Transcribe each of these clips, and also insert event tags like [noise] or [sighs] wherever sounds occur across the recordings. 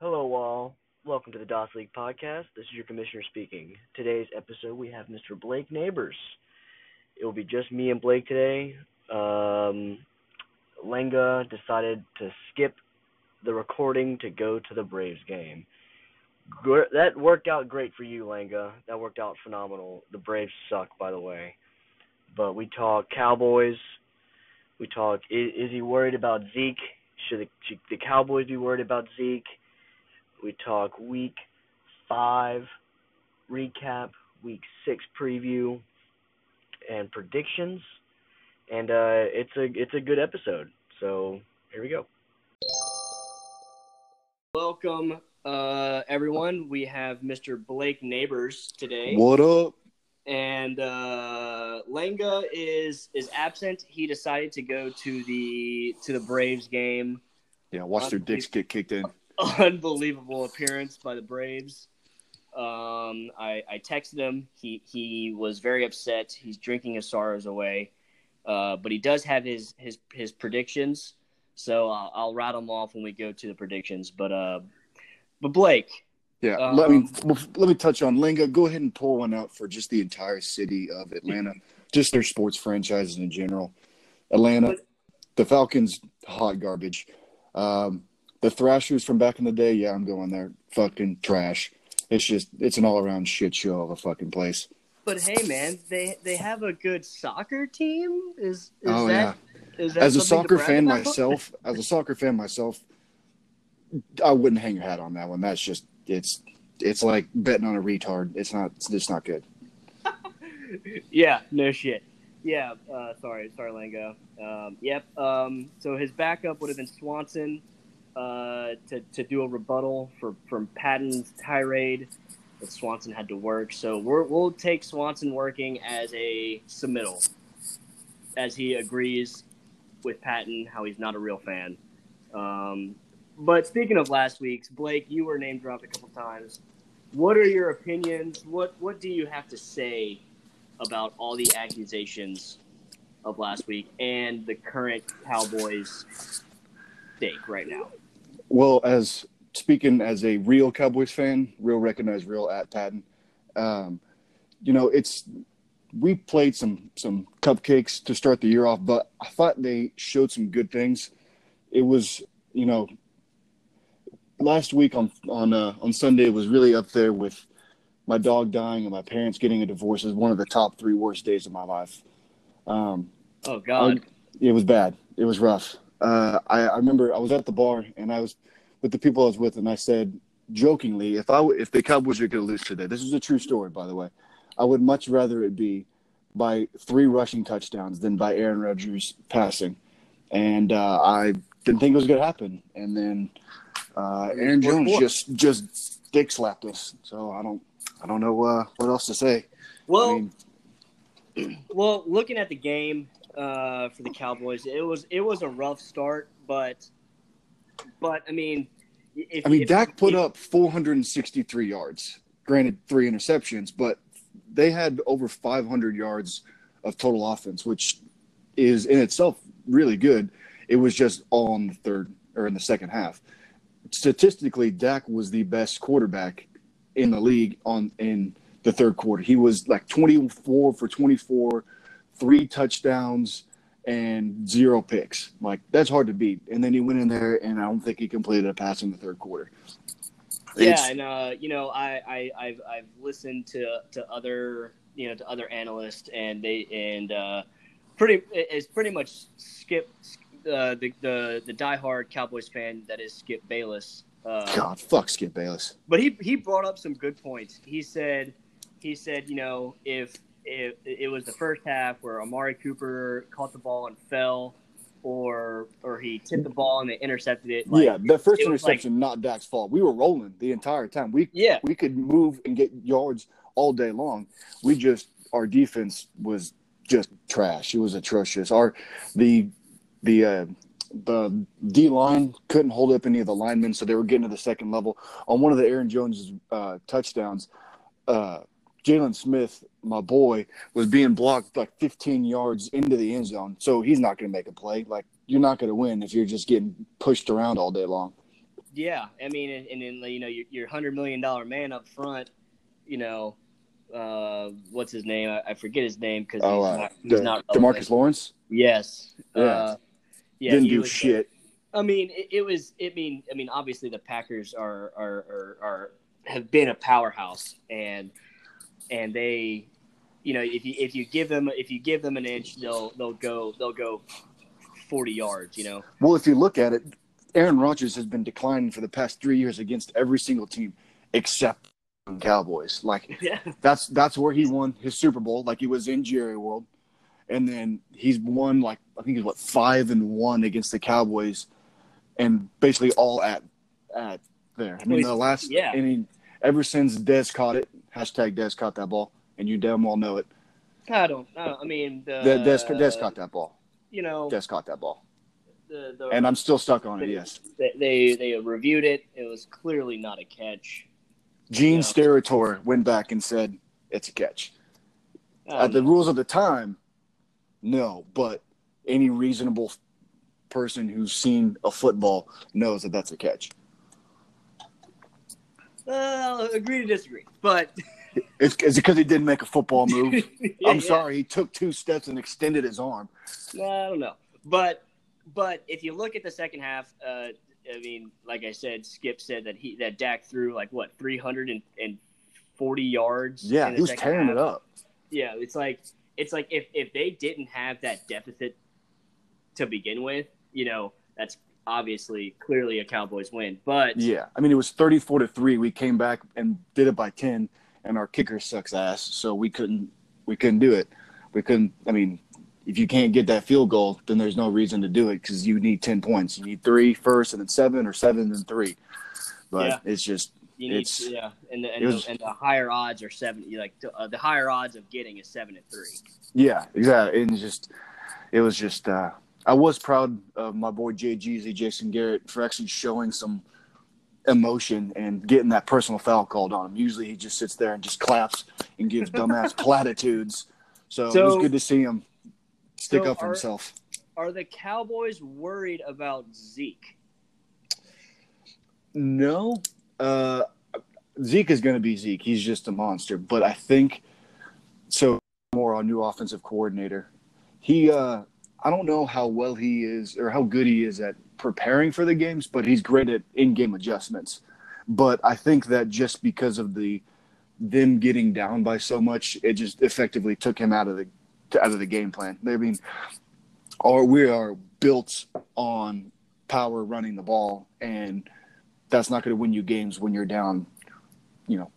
Hello, all. Welcome to the DOS League podcast. This is your commissioner speaking. Today's episode, we have Mr. Blake Neighbors. It will be just me and Blake today. Um, Lenga decided to skip the recording to go to the Braves game. That worked out great for you, Lenga. That worked out phenomenal. The Braves suck, by the way. But we talk Cowboys. We talk. Is, is he worried about Zeke? Should the, should the Cowboys be worried about Zeke? We talk week five recap, week six preview, and predictions. And uh, it's a it's a good episode. So here we go. Welcome, uh, everyone. We have Mr. Blake Neighbors today, What up? and uh, Lenga is is absent. He decided to go to the to the Braves game. Yeah, watch their dicks get kicked in. Unbelievable appearance by the Braves. Um, I, I texted him. He he was very upset. He's drinking his sorrows away. Uh, but he does have his his his predictions. So I'll, I'll rattle them off when we go to the predictions. But uh, but Blake, Yeah, Um, let me let me touch on Linga. Go ahead and pull one out for just the entire city of Atlanta, just their sports franchises in general. Atlanta, the Falcons, hot garbage. Um, the Thrashers from back in the day, yeah, I'm going there. Fucking trash. It's just it's an all around shit show of a fucking place. but hey man, they they have a good soccer team. Is is Oh, that is that As a soccer fan about? myself, as a soccer fan myself, I wouldn't hang your hat on that one. That's just it's it's like betting on a retard. It's not it's just not good. [laughs] yeah, no shit. Yeah, uh, sorry, sorry, Lango. Um, yep. Um, so his backup would have been Swanson uh, to to do a rebuttal for from Patton's tirade that Swanson had to work. So we're, we'll take Swanson working as a submittal, as he agrees with Patton how he's not a real fan. Um, but speaking of last week's, Blake, you were name dropped a couple times. What are your opinions? What what do you have to say about all the accusations of last week and the current Cowboys stake right now? Well, as speaking as a real Cowboys fan, real recognized, real at Patton, um, you know, it's we played some some cupcakes to start the year off, but I thought they showed some good things. It was, you know, last week on on uh, on Sunday was really up there with my dog dying and my parents getting a divorce is one of the top three worst days of my life. Um, Oh God, it was bad. It was rough. Uh, I, I remember I was at the bar and I was with the people I was with, and I said jokingly, if I w- if the Cowboys are going to lose today, this is a true story, by the way. I would much rather it be by three rushing touchdowns than by Aaron Rodgers passing, and uh, I didn't think it was going to happen. And then uh, Aaron Jones just just dick slapped us. So I don't I don't know uh, what else to say. well, I mean, well, looking at the game uh, for the Cowboys, it was it was a rough start, but but I mean, if, I mean, if- Dak put if- up 463 yards. Granted, three interceptions, but they had over 500 yards of total offense, which is in itself really good. It was just all in the third or in the second half. Statistically, Dak was the best quarterback in the league on in the third quarter. He was like 24 for 24, three touchdowns and zero picks. Like that's hard to beat. And then he went in there and I don't think he completed a pass in the third quarter. Yeah, It's- and uh, you know, I, I I've I've listened to to other you know to other analysts, and they and uh, pretty it's pretty much Skip uh, the the the diehard Cowboys fan that is Skip Bayless. Uh, God, fuck Skip Bayless. but he he brought up some good points. He said he said you know if if it was the first half where Amari Cooper caught the ball and fell, or or he tipped the ball and they intercepted it. Like, yeah, the first it was like- interception, not Dak's fault. We were rolling the entire time. We yeah, we could move and get yards all day long. We just our defense was just trash. It was atrocious. Our the the uh, the D line couldn't hold up any of the linemen, so they were getting to the second level. On one of the Aaron Jones uh, touchdowns, uh, Jaylon Smith, my boy, was being blocked like 15 yards into the end zone. So he's not going to make a play. Like you're not going to win if you're just getting pushed around all day long. Yeah, I mean, and, and then you know your, your hundred million dollar man up front, you know, uh, what's his name? I, I forget his name because Oh, he's, uh, not, he's De- not Demarcus. Lawrence Yes. Yeah. Uh, yeah. didn't do was- shit. I mean, it, it was. I mean, I mean, obviously the Packers are are, are are have been a powerhouse, and and they, you know, if you if you give them if you give them an inch, they'll they'll go they'll go forty yards. You know. Well, if you look at it, Aaron Rodgers has been declining for the past three years against every single team except Cowboys. Like [laughs] Yeah. that's that's where he won his Super Bowl. Like he was in Jerry World, and then he's won like I think he's what five and one against the Cowboys, and basically all at at there. I mean, the last yeah. I mean, ever since Dez caught it, hashtag Dez caught that ball, and you damn well know it. I don't. I, don't, I mean, the, Dez, Dez, Dez caught that ball. You know, Dez caught that ball, the, the, and I'm still stuck on it. Yes. they, they they reviewed it. It was clearly not a catch. Gene Yeah. Steratore went back and said it's a catch. At uh, the rules of the time, no, but any reasonable person who's seen a football knows that that's a catch. Well, agree to disagree, but [laughs] It's, it's because he didn't make a football move. [laughs] Yeah, I'm yeah. sorry, he took two steps and extended his arm. I don't know, but but if you look at the second half, uh, I mean, like I said, Skip said that he that Dak threw like what 340 yards. Yeah, he was tearing half. it up. Yeah, it's like it's like if if they didn't have that deficit to begin with, you know, that's obviously clearly a Cowboys win. But Yeah, I mean it was 34 to three. We came back and did it by 10, and our kicker sucks ass, so we couldn't we couldn't do it. We couldn't. I mean, if you can't get that field goal, then there's no reason to do it because you need 10 points. You need three first, and then seven, or seven and three. But Yeah. it's just you need It's- yeah, and the, and, was- the, and the higher odds are seven. Like uh, the higher odds of getting is seven and three. yeah, exactly. And just it was just. uh I was proud of my boy Jay Jeezy, Jason Garrett, for actually showing some emotion and getting that personal foul called on him. Usually he just sits there and just claps and gives [laughs] dumbass platitudes. So, it was good to see him stick so up for are- himself. Are the Cowboys worried about Zeke? No, uh, Zeke is going to be Zeke. He's just a monster. But I think so. More on new offensive coordinator. He, uh, I don't know how well he is or how good he is at preparing for the games, but he's great at in-game adjustments. But I think that just because of the them getting down by so much, it just effectively took him out of the out of the game plan. I mean, or we are built on power running the ball, and that's not going to win you games when you're down, you know,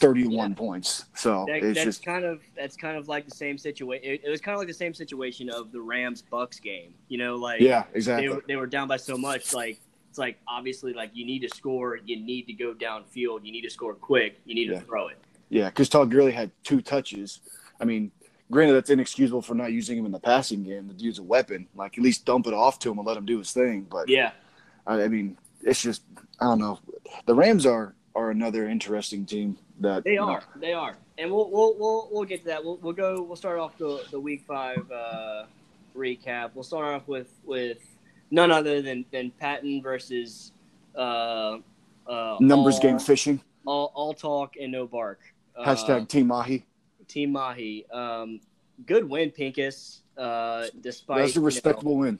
31 points. So That, it's that's just kind of that's kind of like the same situation. It, it was kind of like the same situation of the Rams Bucks game. You know, like yeah, they exactly. were, they were down by so much. Like it's like obviously like you need to score. You need to go downfield. You need to score quick. You need to throw it. Yeah, because Todd Gurley had two touches. I mean, granted, that's inexcusable for not using him in the passing game. The dude's a weapon. Like, at least dump it off to him and let him do his thing. But Yeah, I, I mean, it's just I don't know. The Rams are are another interesting team that they you know, are. They are. And we'll we'll we'll, we'll get to that. We'll, we'll go. We'll start off the the week five uh, recap. We'll start off with with none other than than Patton versus uh, uh, numbers all, game fishing. All, all talk and no bark. Uh, Hashtag Team Mahi. Team Mahi. Um, good win, Pinkus. Uh, despite That was a you know, respectable win.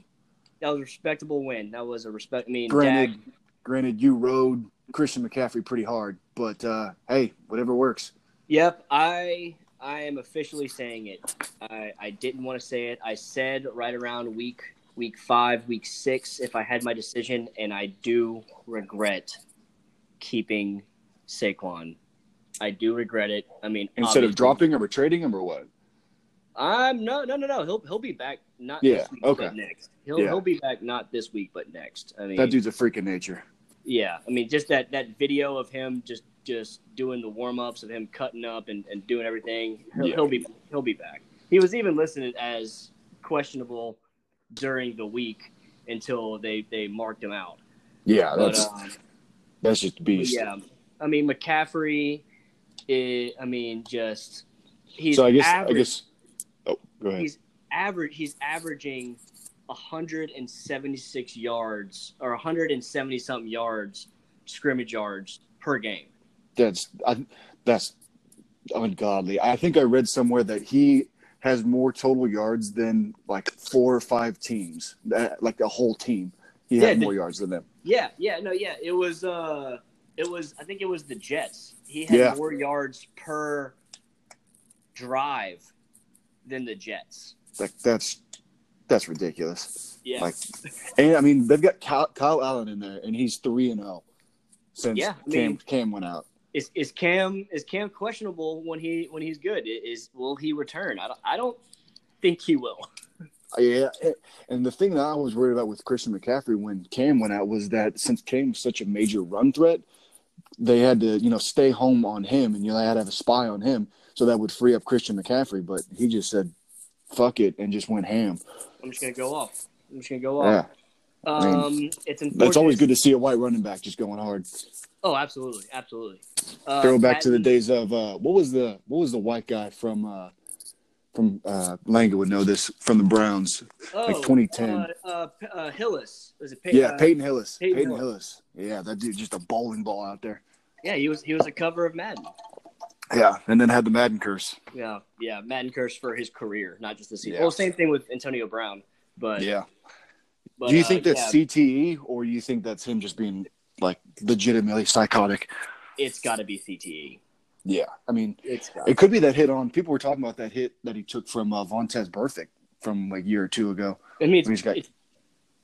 that was a respectable win. That was a respect. I mean, Granted, Dak, granted, you rode Christian McCaffrey pretty hard, but uh, hey, whatever works. Yep, I I am officially saying it. I I didn't want to say it. I said right around week week five, week six, if I had my decision, and I do regret keeping Saquon. I do regret it. I mean, Instead of dropping him or trading him or what? I'm no no no no. He'll he'll be back not Yeah, this week okay. but next. He'll Yeah. he'll be back not this week but next. I mean, That dude's a freak of nature. Yeah, I mean, just that that video of him just just doing the warm ups of him cutting up and, and doing everything. He'll, Yeah. he'll be he'll be back. He was even listed as questionable during the week until they they marked him out. Yeah, But that's um, that's just beast. yeah, I mean McCaffrey. Is, I mean, just he's so I guess average, I guess. Oh, go ahead. he's average. He's averaging 176 yards or 170 something yards scrimmage yards per game. That's I, that's ungodly. I think I read somewhere that he has more total yards than like four or five teams, that, like a whole team. He Yeah, had the- more yards than them. Yeah, yeah, no, yeah. It was uh it was I think it was the Jets. He had Yeah. more yards per drive than the Jets. Like that's that's ridiculous. Yeah. Like, and I mean they've got Kyle, Kyle Allen in there, and he's three and zero since Yeah, I Cam mean- Cam went out. is is Cam is Cam questionable when he when he's good? Is will he return? I don't, I don't think he will. [laughs] Yeah, and the thing that I was worried about with Christian McCaffrey when Cam went out was that since Cam was such a major run threat, they had to you know stay home on him, and you know, had to have a spy on him, so that would free up Christian McCaffrey. But he just said, "Fuck it," and just went ham. I'm just gonna go off. I'm just gonna go Yeah, off. I Um, it's unfortunate. that's always good to see a white running back just going hard. Oh, absolutely, absolutely. Uh, Throw back to the days of uh, what was the what was the white guy from uh, from uh, Langa would know this from the Browns. oh, 2010. Uh, uh, uh, Hillis. Was it? Pey- Yeah, uh, Peyton Hillis. Peyton Peyton, Hillis. Hillis. Yeah, that dude just a bowling ball out there. Yeah, he was. He was a cover of Madden. Yeah, and then had the Madden curse. Yeah, yeah. Madden curse for his career, not just the season. Yeah. Well, same thing with Antonio Brown. But, Yeah. but Do you uh, think that's yeah, CTE or you think that's him just being like legitimately psychotic? it's got to be CTE. Yeah, I mean, It's it could be that hit on. People were talking about that hit that he took from uh, Vontaze Burfict from like a year or two ago. I mean, it's, he's got- it's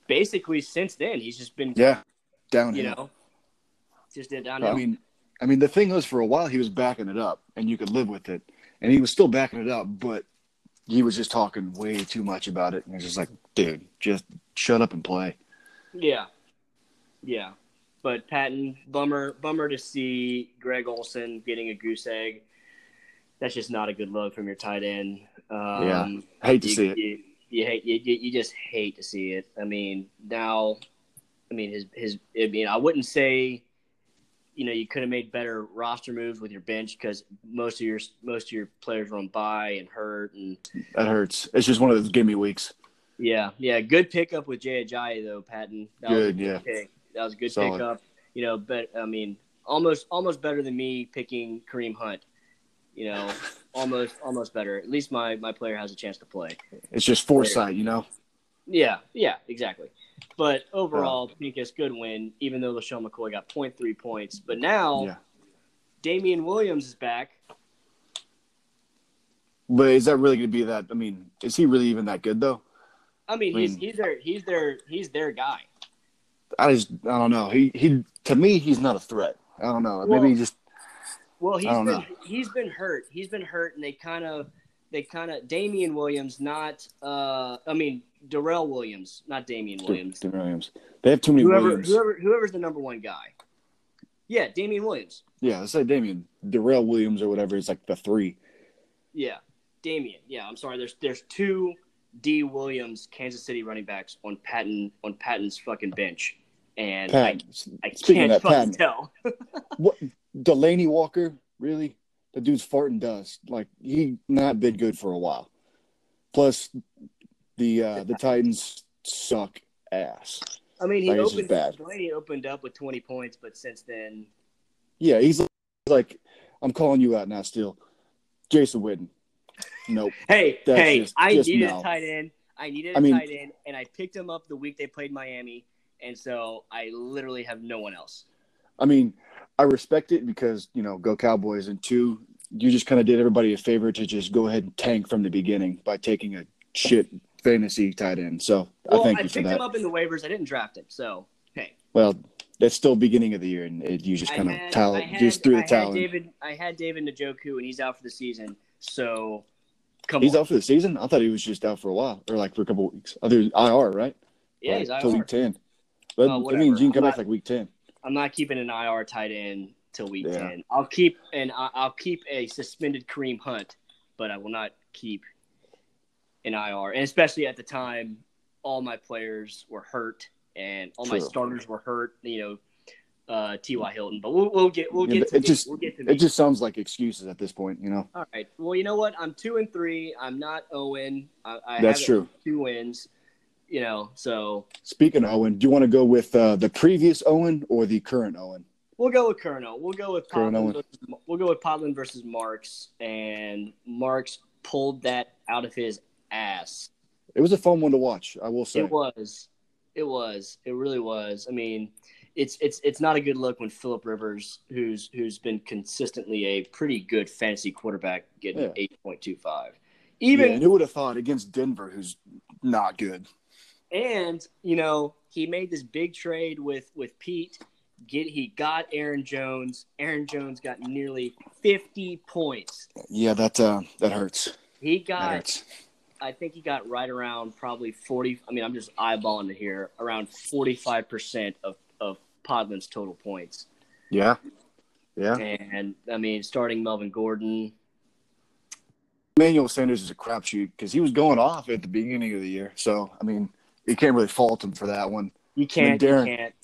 basically since then he's just been. Yeah, down. You know, just did downhill. I mean, I mean, the thing was, for a while he was backing it up, and you could live with it, and he was still backing it up, but he was just talking way too much about it, and it's just like, dude, just shut up and play. Yeah, yeah, but Patton, bummer, bummer to see Greg Olsen getting a goose egg. That's just not a good look from your tight end. Um, Yeah, I hate to you, see it. You, you hate, you, you you just hate to see it. I mean, now, I mean his his. I mean, I wouldn't say, you know, you could have made better roster moves with your bench because most of your most of your players were on bye and hurt and That hurts. It's just one of those gimme weeks. yeah, yeah. Good pickup with Jay Ajayi though, Patton. That was a Good, yeah. pick. That was a good Solid. pickup. You know, but I mean, almost almost better than me picking Kareem Hunt. You know, almost almost better. At least my my player has a chance to play. It's just foresight, you know. Yeah, yeah, exactly. But overall, um, Pincus good win. Even though LeSean McCoy got 0.3 points, but now Yeah. Damien Williams is back. But is that really going to be that? I mean, is he really even that good though? I mean, I he's mean- he's their he's their he's their guy. I just, I don't know. He, he, to me, he's not a threat. I don't know. Well, Maybe he just, Well, he's been know. he's been hurt. He's been hurt, and they kind of they kind of Damien Williams, not uh, I mean Darrell Williams, not Damien Williams. Tim Williams. They have too many Whoever Williams. whoever whoever's the number one guy. Yeah, Damien Williams. Yeah, let's say Damien Darrell Williams or whatever is like the three. Yeah, Damien. Yeah, I'm sorry. There's there's two D Williams Kansas City running backs on Patton on Patton's fucking bench, and Pat. I, I Speaking can't fucking Patton, tell. [laughs] what Delanie Walker really? The dude's farting dust. Like he not been good for a while. Plus, the uh the Titans suck ass. I mean, he Like, opened bad. Delanie opened up with 20 points, but since then, Yeah, he's like, I'm calling you out now. Still, Jason Witten. Nope. [laughs] Hey, That's hey, just- I just needed no. a tight end. I needed a I mean- tight end, and I picked him up the week they played Miami, and so I literally have no one else. I mean, I respect it because you know, go Cowboys, and two, you just kind of did everybody a favor to just go ahead and tank from the beginning by taking a shit fantasy tight end. So Well, I thank I you for picked that. him up in the waivers. I didn't draft him, so hey, Well, that's still beginning of the year, and it, you just kind of towel, just threw the had towel. David, I had David Njoku, and he's out for the season. So come He's on, out for the season. I thought he was just out for a while, or like for a couple weeks. Other IR, right? yeah, Like, he's till week ten. Uh, but Oh, I mean, Gene come I'm back like week ten. I'm not keeping an IR tight end till week Yeah. ten. I'll keep and I'll keep a suspended Kareem Hunt, but I will not keep an IR. And especially at the time, all my players were hurt and all my starters were hurt. You know, uh, T.Y. Hilton. But we'll, we'll get we'll Yeah, get to it me. just- we'll get to me. It just sounds like excuses at this point, you know. all right. Well, you know what? I'm two and three. I'm not Owen. I, I That's true. Two wins. You know, so Speaking of Owen, do you want to go with uh, the previous Owen or the current Owen? We'll go with Curnow. We'll go with. Podland. Versus, we'll go with Podland versus Marks, and Marks pulled that out of his ass. It was a fun one to watch. I will say. It was. It was. It really was. I mean, it's it's it's not a good look when Philip Rivers, who's who's been consistently a pretty good fantasy quarterback, getting Yeah. eight point two five. yeah, Even and who would have thought against Denver, who's not good? And you know he made this big trade with with Pete. Get he got Aaron Jones. Aaron Jones got nearly fifty points. Yeah, that uh, that hurts. He got hurts. I think he got right around probably 40. I mean, I'm just eyeballing it here. Around 45% of, of Podland's total points. Yeah, yeah. And, I mean, starting Melvin Gordon. Emmanuel Sanders is a crapshoot because he was going off at the beginning of the year. So I mean, you can't really fault him for that one. You can't. You Darren- can't.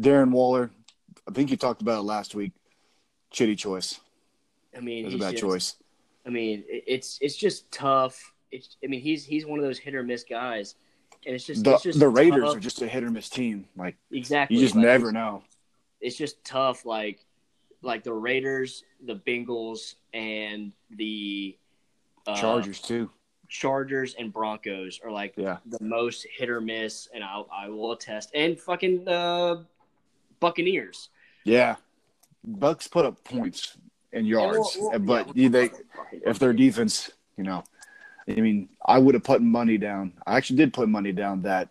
Darren Waller, I think you talked about it last week. Shitty choice. I mean, It was a bad just, choice. I mean, it's it's just tough. It's, I mean, he's he's one of those hit or miss guys. And it's just, The, it's just the Raiders tough. are just a hit or miss team. Like exactly you just like, never know. it's just tough like like the Raiders, the Bengals and the uh, Chargers too. Chargers and Broncos are like Yeah. the most hit or miss, and I, I will attest. And fucking uh, Buccaneers. Yeah. Bucks put up points and yards, And we'll- but yeah, they if their defense, you know, I mean, I would have put money down. I actually did put money down that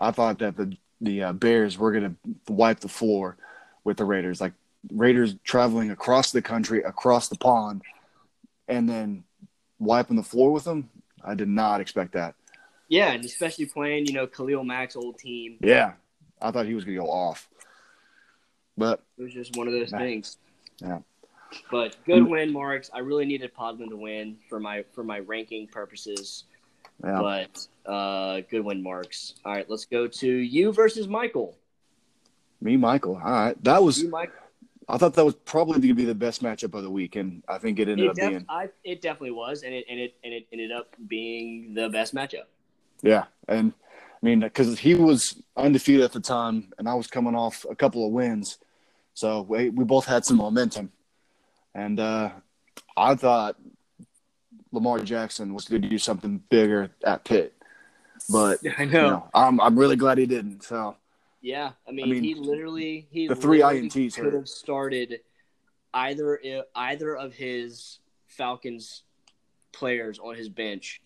I thought that the the uh, Bears were going to wipe the floor with the Raiders. Like Raiders traveling across the country, across the pond, and then wiping the floor with them. I did not expect that. yeah, and especially playing you know Khalil Mack's old team. Yeah, I thought he was going to go off, but It was just one of those Nah. things. Yeah. But good win, Marks. I really needed Podman to win for my for my ranking purposes. yeah, But uh, good win, Marks. All right, let's go to you versus Michael. me, Michael. All right, that was. You, Mike. I thought that was probably going to be the best matchup of the week, and I think it ended It, up def- being. I, it definitely was, and it and it and it ended up being the best matchup. Yeah, and I mean, because he was undefeated at the time, and I was coming off a couple of wins, so we we both had some momentum, and uh, I thought Lamar Jackson was going to do something bigger at Pitt, but [laughs] I you know, I'm I'm really glad he didn't. So Yeah, I mean, mean, he literally he the three literally INTs could hurt. have started either either of his Falcons players on his bench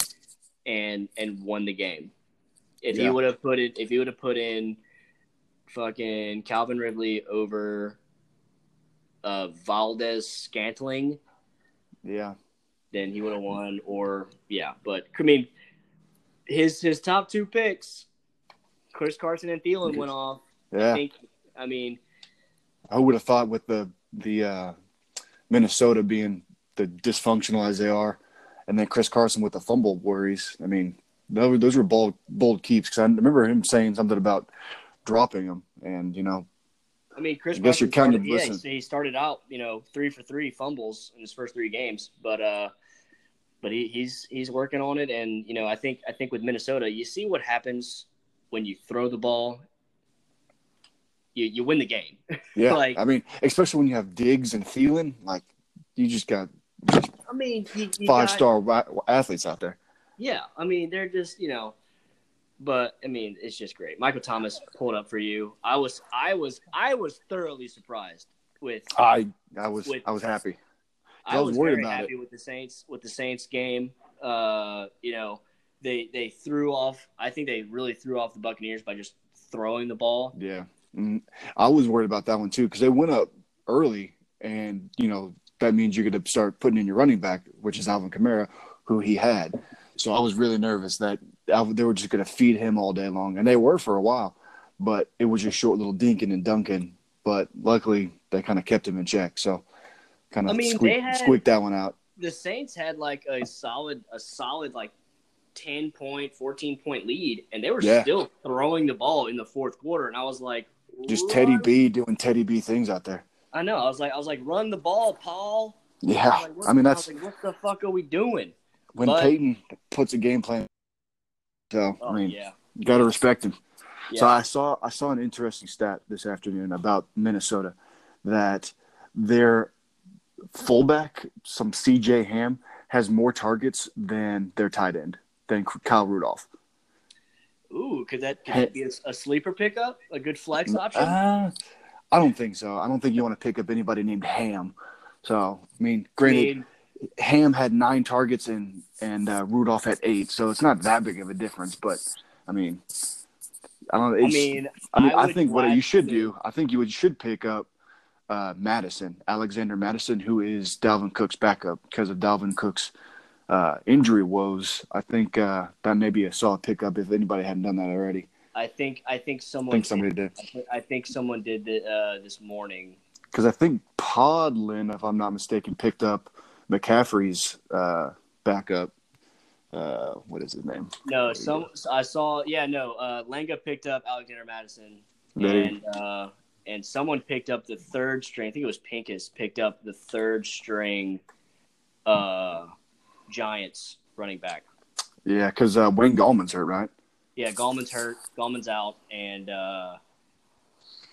and and won the game. If he would have put it, if he would have put in fucking Calvin Ridley over uh, Valdes-Scantling, yeah, then he would have won. Or yeah, but I mean, his his top two picks, Chris Carson and Thielen went off. I yeah. think. I mean, I would have thought with the the uh, Minnesota being the dysfunctional as they are, and then Chris Carson with the fumble worries. I mean, those, those were bold bold keeps because I remember him saying something about dropping them, and you know, I mean, Chris. I guess you're Carson kind of started, yeah, listening. he started out, you know, three for three fumbles in his first three games, but uh, but he, he's he's working on it, and you know, I think I think with Minnesota, you see what happens when you throw the ball. You you win the game. [laughs] yeah. Like- I mean, especially when you have Diggs and Thielen, like you just got I mean, you, you five got- star athletes out there. Yeah, I mean, they're just you know, but I mean, it's just great. Michael Thomas pulled up for you. I was I was I was thoroughly surprised with I I was With- I was happy. I I was, was worried very about happy with the Saints with the Saints game. Uh, you know, they they threw off. I think they really threw off the Buccaneers by just throwing the ball. Yeah, mm, I was worried about that one too because they went up early, and you know that means you're going to start putting in your running back, which is Alvin Kamara, who he had. So I was really nervous that Alvin, they were just going to feed him all day long, and they were for a while, but it was just short little dinking and dunking. But luckily, they kind of kept him in check, so kind of I mean, squeak, had- squeaked that one out. The Saints had like a solid a solid like 10 point 14 point lead and they were Yeah. still throwing the ball in the fourth quarter and I was like Just Teddy B doing Teddy B things out there. I know I was like I was like run the ball Paul Yeah, was like, I mean that's like, what the fuck are we doing when but- Payton puts a game plan. So oh I mean, yeah got to respect him. So I saw I saw an interesting stat this afternoon about Minnesota. that their fullback, some CJ Ham, has more targets than their tight end, than Kyle Rudolph. Ooh, could that, could that be a, a, sleeper pickup? A good flex option? Uh, I don't think so. I don't think you want to pick up anybody named Ham. So, I mean, granted, I mean, Ham had nine targets and and uh, Rudolph had eight, so it's not that big of a difference. But I mean, I don't. I mean, I mean, I, I think what you should do, I think you would, should pick up uh, Mattison, Alexander Mattison, who is Dalvin Cook's backup because of Dalvin Cook's uh, injury woes. I think uh, that may be a solid pickup if anybody hadn't done that already. I think I think someone. I think somebody did. did. I think someone did the, uh, this morning. Because I think Podlin, if I'm not mistaken, picked up McCaffrey's uh, backup. Uh, what is his name? No, some I saw. Yeah, no. Uh, Lenga picked up Alexander Mattison, and uh, and someone picked up the third string. I think it was Pincus picked up the third string. Uh, Giants running back. Yeah, because uh, Wayne Gallman's hurt, right? Yeah, Gallman's hurt. Gallman's out, and uh,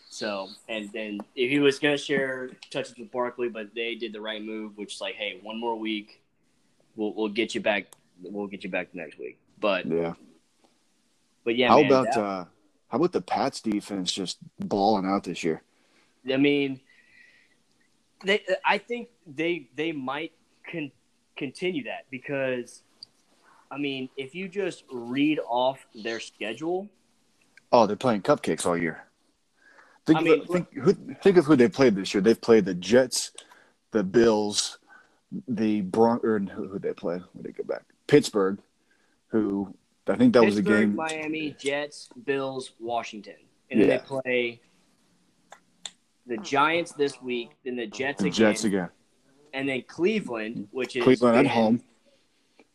so and then if he was gonna share touches with Barkley, but they did the right move, which is like, hey, one more week, we'll we'll get you back. We'll get you back next week. But yeah, but yeah. How man, about that, uh, how about the Pats defense just balling out this year? I mean, they. I think they they might con- continue that because, I mean, if you just read off their schedule. Oh, they're playing cupcakes all year. Think, I of, mean, think, who, think of who they played this year. They've played the Jets, the Bills, the Bron or who who they play? Where they go back? Pittsburgh, who I think that was a game. Miami, Jets, Bills, Washington, and then Yeah. they play the Giants this week, then the Jets The again, Jets again. And then Cleveland, which is Cleveland at home.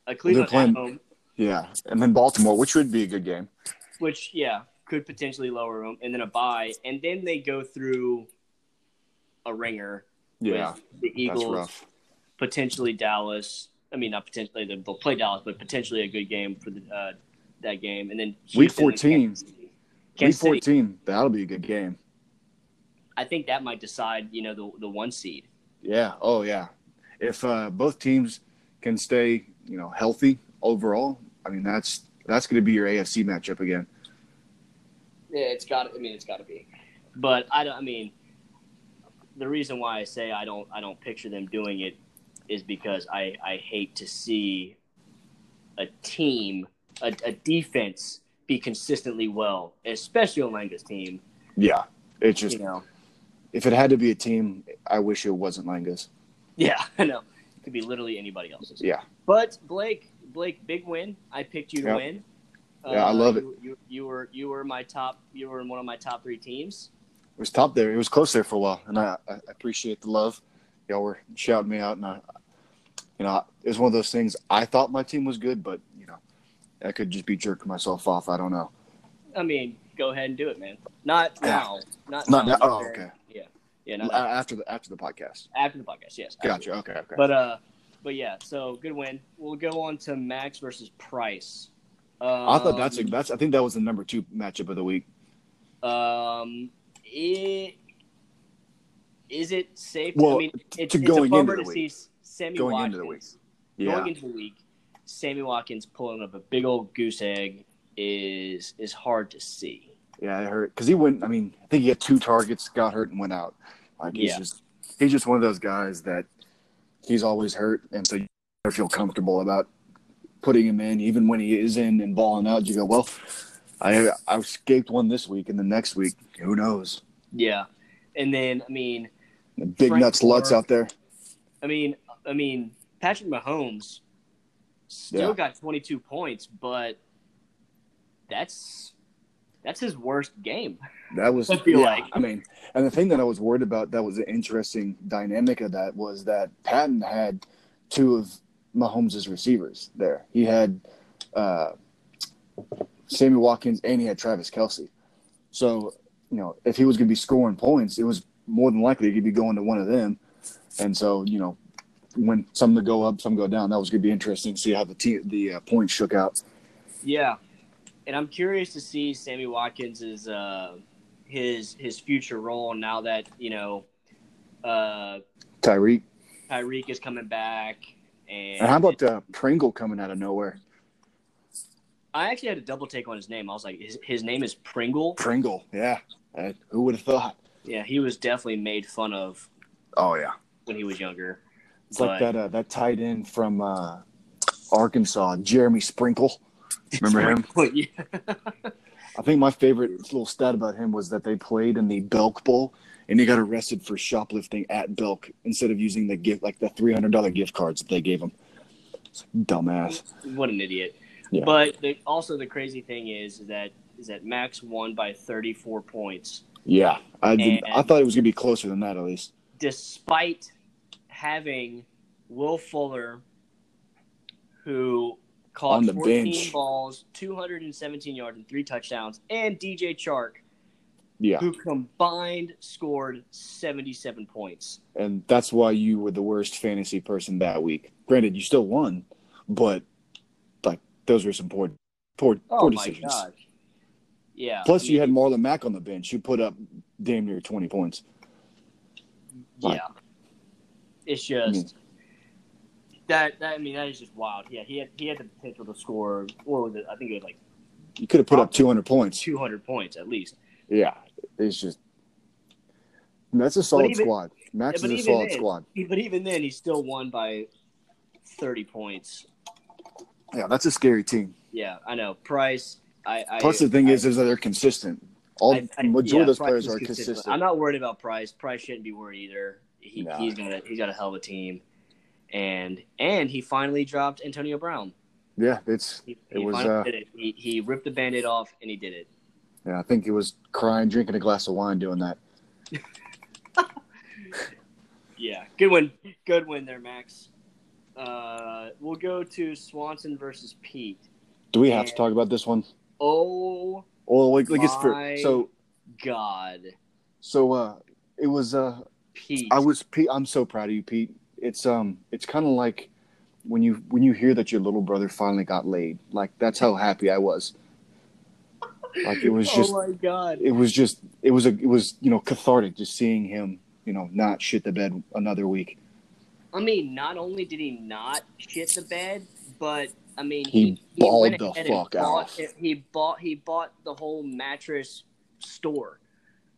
A Cleveland playing- at home, Yeah, and then Baltimore, which would be a good game. which yeah could potentially lower them, and then a bye, and then they go through a ringer Yeah, with the Eagles, potentially Dallas. I mean, not potentially they'll play Dallas, but potentially a good game for the uh, that game, and then Week Houston and 14. Kansas. Week City, 14, that'll be a good game. I think that might decide, you know, the the one seed. Yeah. Oh, yeah. If uh, both teams can stay, you know, healthy overall, I mean, that's that's going to be your AFC matchup again. Yeah, it's got. I mean, it's got to be. But I don't. I mean, the reason why I say I don't. I don't picture them doing it is because I. I hate to see a team, a, a defense, be consistently well, especially on Langa's team. Yeah. It's just You know. If it had to be a team, I wish it wasn't Langas. Yeah, [laughs] I know. It could be literally anybody else's. Yeah. But Blake, Blake, big win. I picked you to Yep. win. Uh, Yeah, I love it. You, you, you were you were my top. You were in one of my top three teams. It was top there. It was close there for a while, and I, I appreciate the love. Y'all were shouting me out, and I, you know, it was one of those things. I thought my team was good, but you know, I could just be jerking myself off. I don't know. I mean, go ahead and do it, man. Not now. Not, Not now. now. Oh, okay. Yeah. Yeah. Not After the after the podcast. after the podcast. Yes. Gotcha. Okay. Okay. But uh, but yeah. So good win. We'll go on to Max versus Price. Um, I thought that's a, that's. I think that was the number two matchup of the week. Um, it, is it safe? Well, I mean, it's, to it's going a into the to week. see Sammy Going Watkins into the week. Yeah. going into the week. Sammy Watkins pulling up a big old goose egg is is hard to see. Yeah, it hurt because he went. I mean, I think he had two targets, got hurt, and went out. Like he's Yeah. just he's just one of those guys that he's always hurt, and so you never feel comfortable about putting him in, even when he is in and balling out. You go, well, I I escaped one this week, and the next week, who knows? Yeah, and then I mean, The big Frank nuts Lutz Gore. out there. I mean, I mean, Patrick Mahomes still Yeah. got 22 points, but that's that's his worst game. That was I feel yeah, like. I mean, and the thing that I was worried about that was an interesting dynamic of that was that Patton had two of Mahomes' receivers there. He had uh, Sammy Watkins and he had Travis Kelce. So you know, if he was going to be scoring points, it was more than likely he'd be going to one of them. And so you know, when some to go up, some go down, that was going to be interesting to see how the team the uh, points shook out. Yeah, and I'm curious to see Sammy Watkins' uh, his his future role now that you know Uh, Tyreek. Tyreek is coming back, and, And how about uh, Pringle coming out of nowhere? I actually had a double take on his name. I was like, his, his name is Pringle. Pringle, yeah. Uh, who would have thought? Yeah, he was definitely made fun of Oh yeah, when he was younger. it's But- like that uh, that tight end from uh, Arkansas, Jeremy Sprinkle. Remember him? yeah. I think my favorite little stat about him was that they played in the Belk Bowl, and he got arrested for shoplifting at Belk instead of using the gift like the three hundred dollar gift cards that they gave him. Dumbass. what an idiot. Yeah. But the, also the crazy thing is that is that Max won by 34 points, Yeah, I did, I thought it was gonna be closer than that at least. despite having Will Fuller, who caught On the 14 bench. balls, 217 yards, and three touchdowns, and DJ Chark, Yeah, who combined scored 77 points. and that's why you were the worst fantasy person that week. Granted, you still won, but like those were some poor, poor, Oh poor decisions. gosh! Yeah. Plus, I you had Marlon Mack on the bench, You put up damn near twenty points. like- yeah. It's I just mean, that. That I mean, that is just wild. Yeah, he had he had the potential to score. What was it? I think it was like you could have put up two hundred points. 200 points at least. Yeah, it's just that's a solid even- squad. Max Yeah, is a solid then- squad. But even then, he still won by 30 points. Yeah, that's a scary team. Yeah, I know. Price. I. I Plus, the thing I, is, is that they're consistent. All I- I- majority yeah, of those Price players are consistent. consistent. I'm not worried about Price. Price shouldn't be worried either. He, Nah. He's got a he's got a hell of a team, and and he finally dropped Antonio Brown. yeah, it's He, It he was, uh, it. He, he ripped the band-aid off and he did it. yeah. I think he was crying, drinking a glass of wine, doing that. [laughs] Yeah, good win. Good win there, Max. Uh, we'll go to Swanson versus Pete. Do we have to talk about this one? Oh Well, like, like it's for so God, so. uh It was uh Pete. I was Pete. I'm so proud of you, Pete. It's um, it's kind of like when you when you hear that your little brother finally got laid. Like that's how happy I was. Like it was [laughs] just, oh my God. it was just, it was a, it was you know cathartic just seeing him, you know, not shit the bed another week. I mean, not only did he not shit the bed, but I mean, He he, balled the fuck bought, off. He bought he bought the whole mattress store.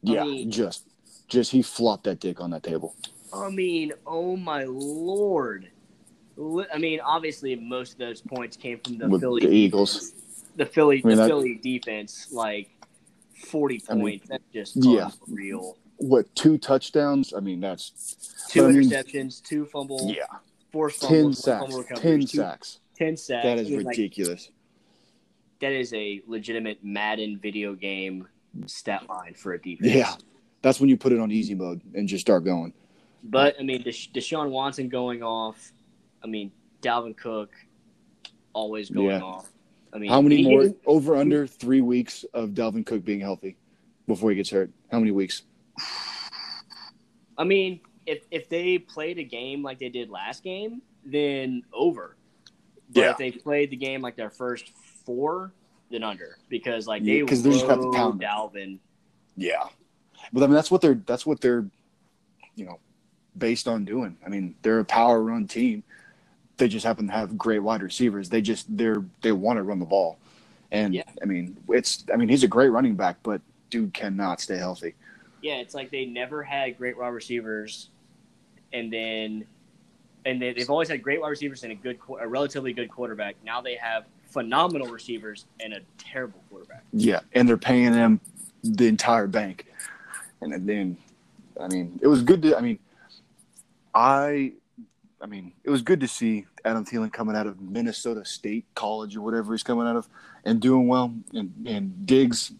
I Yeah, mean- just, just he flopped that dick on that table. I mean, oh my lord. I mean, obviously, most of those points came from the With Philly the Eagles. The Philly, I mean, the that- Philly defense, like forty I mean, points. That's just yeah. unreal. What two touchdowns? I mean, that's Two I mean- interceptions, two fumbles, yeah, four fumbles, one sacks, fumble recoveries, ten two- sacks. ten sacks. That is I mean, like, ridiculous. that is a legitimate Madden video game stat line for a defense. Yeah, that's when you put it on easy mode and just start going. But I mean, Desha- Deshaun Watson going off. I mean, Dalvin Cook always going Yeah. off. I mean, How many more over under three weeks of Dalvin Cook being healthy before he gets hurt? How many weeks? I mean, if if they played a game like they did last game, then over. But Yeah. if they played the game like their first four, then under because like Yeah, they 'cause they just have to pound. Dalvin. Yeah, but I mean that's what they're that's what they're you know based on doing. I mean they're a power run team. They just happen to have great wide receivers. They just they're they want to run the ball, and Yeah. I mean it's I mean he's a great running back, but dude cannot stay healthy. Yeah, it's like they never had great wide receivers, and then and they, they've always had great wide receivers and a good, a relatively good quarterback. Now they have phenomenal receivers and a terrible quarterback. Yeah, and they're paying them the entire bank. And then, I mean, it was good to. I mean, I, I mean, it was good to see Adam Thielen coming out of Minnesota State College or whatever he's coming out of and doing well, and and Diggs,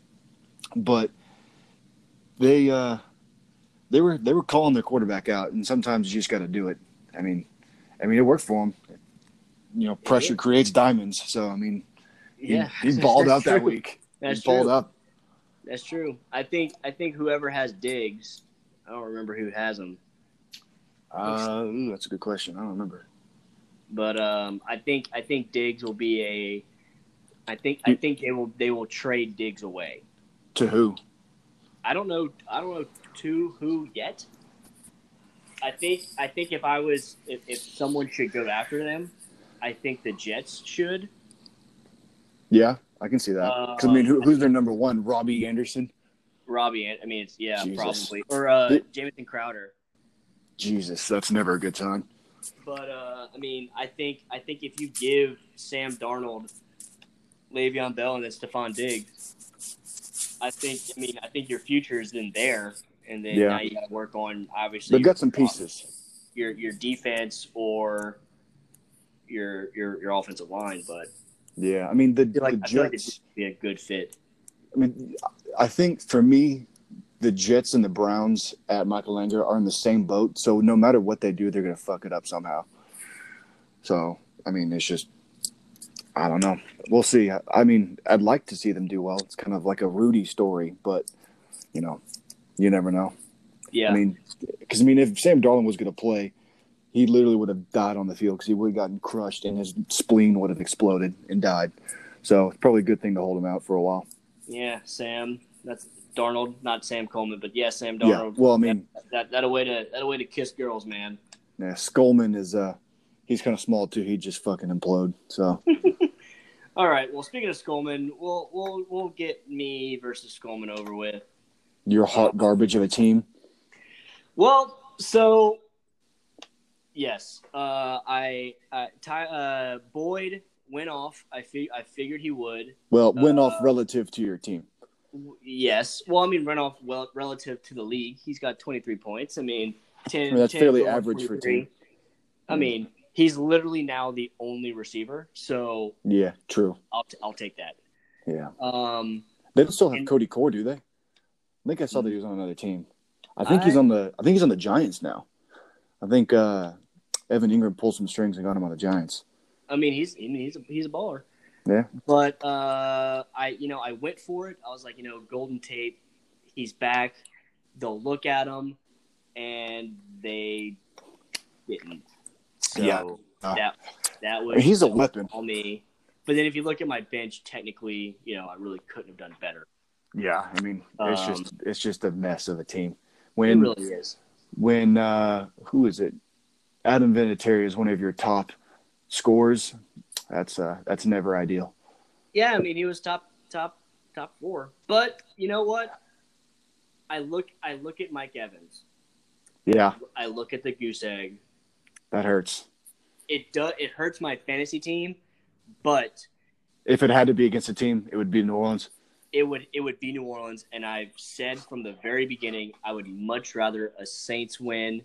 but they uh they were they were calling their quarterback out, and sometimes you just got to do it. I mean, I mean, it worked for him. You know, pressure Yeah. creates diamonds. So I mean, he, Yeah, he [laughs] balled out that's that week. That's he balled true. up. That's true. I think I think whoever has Diggs, I don't remember who has him, Uh, ooh, that's a good question. I don't remember. but um, I think I think Diggs will be a. I think I think they will they will trade Diggs away. To who? I don't know. I don't know to who yet. I think I think if I was if, if someone should go after them, I think the Jets should. Yeah, I can see that. Because I mean, who, who's their number one? Robbie Anderson. Robbie, I mean, it's yeah, Jesus. probably or uh, Jamison Crowder. Jesus, that's never a good sign. But uh, I mean, I think I think if you give Sam Darnold, Le'Veon Bell, and then Stefon Diggs, I think I mean I think your future is in there, and then Yeah. now you got to work on obviously They've got some pieces. your your defense or your your your offensive line. But Yeah, I mean the, I like, the I feel like be a good fit. I mean, I think for me, the Jets and the Browns at Michael Langer are in the same boat. So no matter what they do, they're gonna fuck it up somehow. So I mean, it's just I don't know. We'll see. I, I mean, I'd like to see them do well. It's kind of like a Rudy story, but you know, you never know. Yeah, I mean, because I mean, if Sam Darnold was going to play, he literally would have died on the field because he would have gotten crushed and his spleen would have exploded and died. So it's probably a good thing to hold him out for a while. yeah, Sam. That's Darnold, not Sam Coleman, but yeah, Sam Darnold. Yeah. Well, I mean, that that a way to that a way to kiss girls, man. yeah, Skolman is uh, he's kind of small too. He'd just fucking implode. So [laughs] All right. Well, speaking of Skolman, we'll we'll we'll get me versus Skolman over with. you're hot garbage of a team. Well, so yes, uh, I uh, Ty, uh, Boyd went off. I fi- I figured he would. Well, went off Uh, relative to your team. Yes. Well, I mean, run off well relative to the league. He's got 23 points. I mean, 10. I mean, that's 10 fairly average for a 23. team. I mean, he's literally now the only receiver. So Yeah, true. I'll t- I'll take that. Yeah, Um, they don't still have And- Cody Core, do they? I think I saw that he was on another team. I think he's on the. I think he's on the Giants now. I think uh, Evan Engram pulled some strings and got him on the Giants. I mean, he's I mean, he's a, he's a baller. Yeah. But uh, I you know I went for it. I was like, you know, Golden Tate, he's back. They'll look at him, and they didn't. So Yeah. Uh, that that was he's a weapon. on me. But then if you look at my bench, technically, you know, I really couldn't have done better. Yeah, I mean, it's Um, just it's just a mess of a team. It When really is. when uh, who is it? Adam Vinatieri is one of your top scorers. That's uh that's never ideal. Yeah, I mean, he was top top top four. But you know what? I look I look at Mike Evans. Yeah, I look at the goose egg. that hurts. It does. It hurts my fantasy team, but If it had to be against a team, it would be New Orleans. it would it would be New Orleans. And I've said from the very beginning, I would much rather a Saints win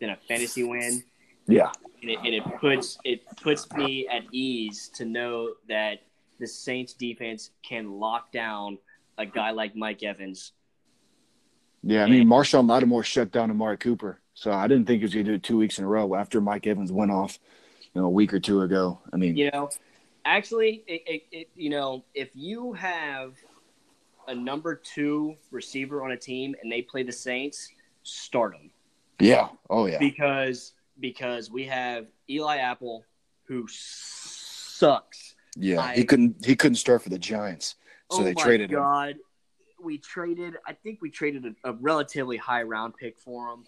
than a fantasy win. Yeah, And it, and it puts it puts me at ease to know that the Saints defense can lock down a guy like Mike Evans. yeah. I mean, Marshon Lattimore shut down Amari Cooper, so I didn't think he was going to do it two weeks in a row after Mike Evans went off, you know, a week or two ago. I mean, You know, actually, it, it, it, you know, if you have a number two receiver on a team and they play the Saints, start them. yeah, oh yeah, because because we have Eli Apple who sucks. yeah. I- he couldn't he couldn't start for the Giants, so oh they traded him. Oh my god. We traded. I think we traded a, a relatively high round pick for him.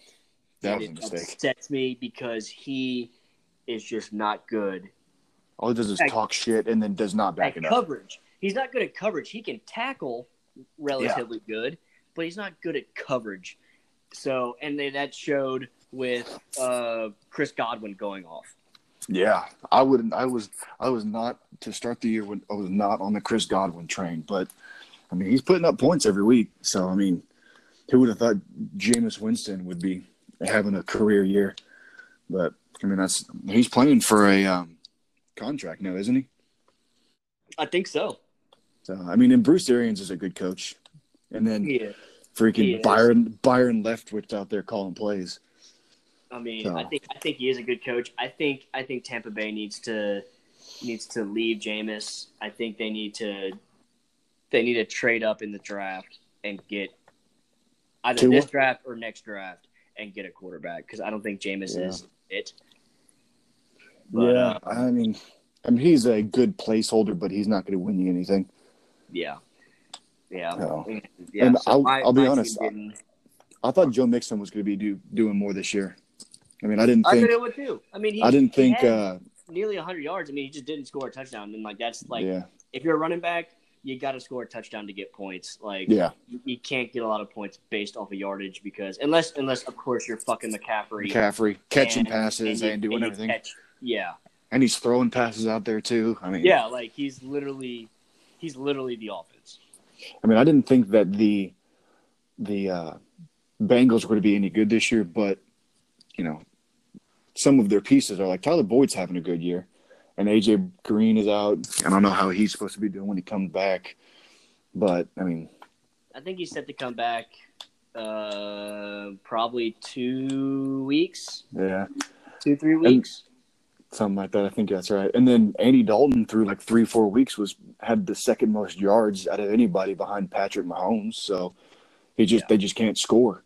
That was a mistake. upsets me because he is just not good All he does is talk shit and then does not back it up. coverage. He's not good at coverage. He can tackle relatively good, but he's not good at coverage. So, and they, that showed with uh, Chris Godwin going off. Yeah, I wouldn't. I was. I was not to start the year when I was not on the Chris Godwin train. But I mean, he's putting up points every week. So I mean, who would have thought Jameis Winston would be having a career year? But I mean, that's he's playing for a um, contract now, isn't he? I think so. So I mean, and Bruce Arians is a good coach, and then Yeah. Freaking. Byron Byron Leftwich out there calling plays. I mean, So- I think I think he is a good coach. I think I think Tampa Bay needs to needs to leave Jameis. I think they need to they need to trade up in the draft and get either Tua? this draft or next draft and get a quarterback because I don't think Jameis Yeah. is it. But, yeah, uh, I mean, I mean, he's a good placeholder, but he's not going to win you anything. yeah, yeah, No. yeah. And so I'll- my- I'll be honest, didn't- I thought Joe Mixon was going to be do, doing more this year. I mean, I didn't I think thought it would too. I mean, he, I didn't think. Uh, nearly 100 yards. I mean, he just didn't score a touchdown, and like that's like yeah, if you're a running back, you got to score a touchdown to get points. Like, yeah, you, you can't get a lot of points based off of yardage because unless unless of course you're fucking McCaffrey McCaffrey catching and- passes you- and, doing you everything, catch- yeah, and he's throwing passes out there too. I mean, yeah, like he's literally he's literally the offense. I mean, I didn't think that the the uh, Bengals were to be any good this year, but you know, some of their pieces are like Tyler Boyd's having a good year, and AJ Green is out. I don't know how he's supposed to be doing when he comes back, but I mean, I think he's set to come back uh probably two weeks, yeah, two three weeks. something like that. I think that's right. And then Andy Dalton through like three, four weeks was had the second most yards out of anybody behind Patrick Mahomes. So he just Yeah. they just can't score,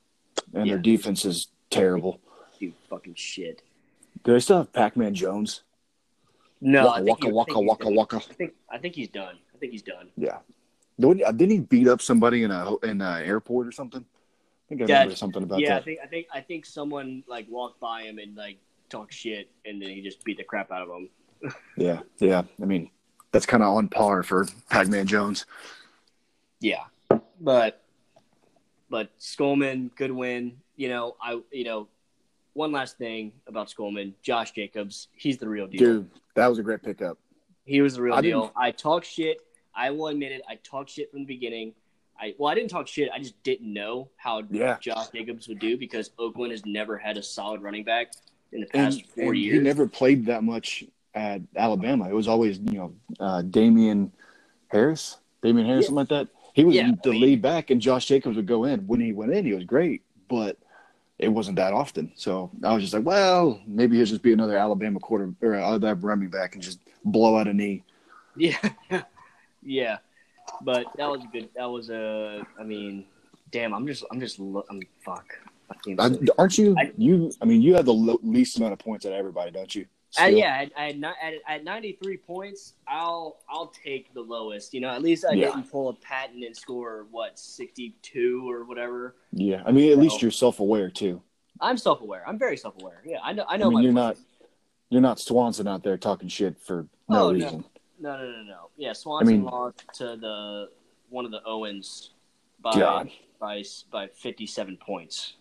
and their defense is terrible. Dude, fucking shit. Do they still have Pac Man Jones? No, waka I think waka he- waka think he's waka done. waka. I think I think he's done. I think he's done. Yeah. Didn't uh, didn't he beat up somebody in a in an airport or something? I think I Yeah, remember something about yeah, I think I think I think someone like walked by him and like talked shit, and then he just beat the crap out of him. [laughs] Yeah, yeah. I mean, that's kind of on par for Pac Man Jones. Yeah, but but Skolman, good win. You know, I you know, one last thing about Skolman, Josh Jacobs, he's the real deal. Dude, that was a great pickup. He was the real I deal. didn't- I talk shit. I will admit it. I talked shit from the beginning. I well, I didn't talk shit. I just didn't know how Yeah. Josh Jacobs would do because Oakland has never had a solid running back in the And, past four and years. he never played that much at Alabama. It was always, you know, uh, Damien Harris, Damien Harris, Yeah. something like that. He was Yeah, the I mean- lead back, and Josh Jacobs would go in. When he went in, he was great, but it wasn't that often. So I was just like, well, maybe he'll just be another Alabama quarter or other running back and just blow out a knee. Yeah, [laughs] yeah, but that was good. That was a. I mean, damn. I'm just. I'm just. I'm fuck. I, aren't you? I- you, I mean, you have the least amount of points out of everybody, don't you? Uh, yeah, I, I had not, at, at 93 points. I'll I'll take the lowest. You know, at least I Yeah. didn't pull a Patton and score what 62 or whatever. Yeah. I mean, at least you're self-aware too. I'm self aware. I'm very self aware. Yeah, I know. I know. I mean, my you're place. not, you're not Swanson out there talking shit for no Oh, reason. No, no, no, no. Yeah, Swanson I mean- lost to the one of the Owens by God, by by 57 points.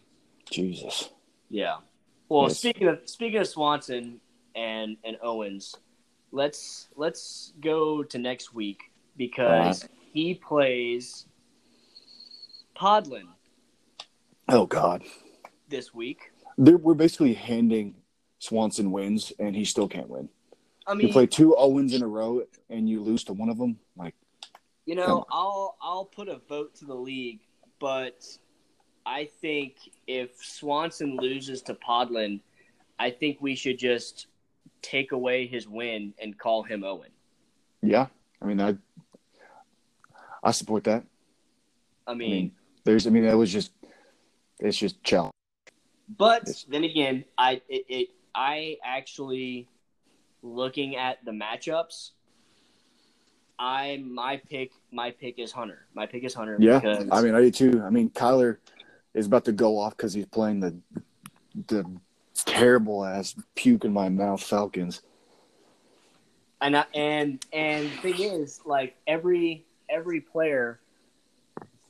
Jesus. Yeah. Well, Yes. speaking of speaking of Swanson and and Owens, let's let's go to next week because he plays Podlin Oh God. this week. They're, we're basically handing Swanson wins, and he still can't win. I mean, You play two Owens in a row, and you lose to one of them. Like, you know. I'll I'll put a vote to the league, but I think if Swanson loses to Podlin, I think we should just take away his win and call him Owen. yeah. I mean, I, I support that. I I mean, mean, there's. I mean, that was just. It's just challenge. But Yes. then again, I it, it I actually looking at the matchups. I my pick my pick is Hunter. My pick is Hunter. Yeah. because, I mean, I do too. I mean, Kyler is about to go off because he's playing the the terrible ass puke in my mouth Falcons. and I, and and the thing is, like every every player,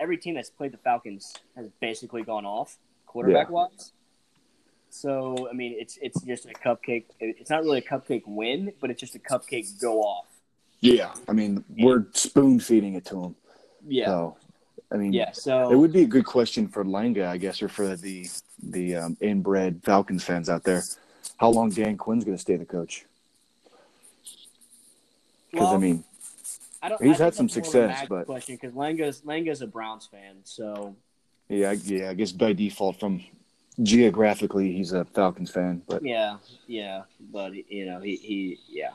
every team that's played the Falcons has basically gone off quarterback wise. So I mean, it's it's just a cupcake. It's not really a cupcake win, but it's just a cupcake go off. Yeah. I mean, we're spoon feeding it to them. Yeah, So, I mean, yeah. So It would be a good question for Langa, I guess, or for the the um, inbred Falcons fans out there. How long Dan Quinn's going to stay the coach? Because I mean, I don't, He's I had some that's more of a success, but- question because Langa's Langa's a Browns fan, so yeah, yeah, I guess by default, from geographically, he's a Falcons fan. But yeah, yeah. But you know, he, he yeah.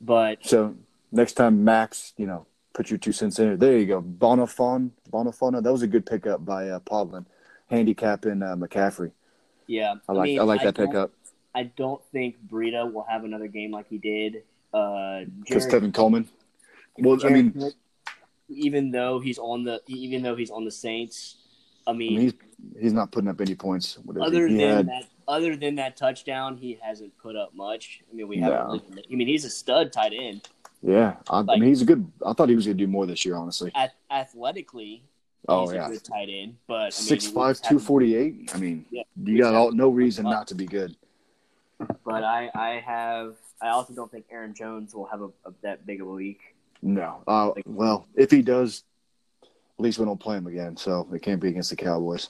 But so next time, Max, you know, put your two cents in. There you go, Bonafon, Bonafona. That was a good pickup by uh, Podlin, handicapping uh, McCaffrey. yeah, I like mean, I like that don't- pickup I don't think Breida will have another game like he did. Uh, because Jared- Tevin Coleman. Well, I mean, even though he's on the even though he's on the Saints, I mean, he's he's not putting up any points. Other than had, that, other than that touchdown, he hasn't put up much. I mean, we haven't. No. Really, I mean, he's a stud tight end. Yeah, I, like, I, mean, he's a good. I thought he was going to do more this year, honestly. At, athletically, oh yeah, good tight end. But I mean, six five two forty eight. I mean, yeah, you got all, no reason not to be good. But I, I have. I also don't think Aaron Jones will have a, a that big of a week. No. Uh, like, well, if he does, at least we don't play him again. So it can't be against the Cowboys.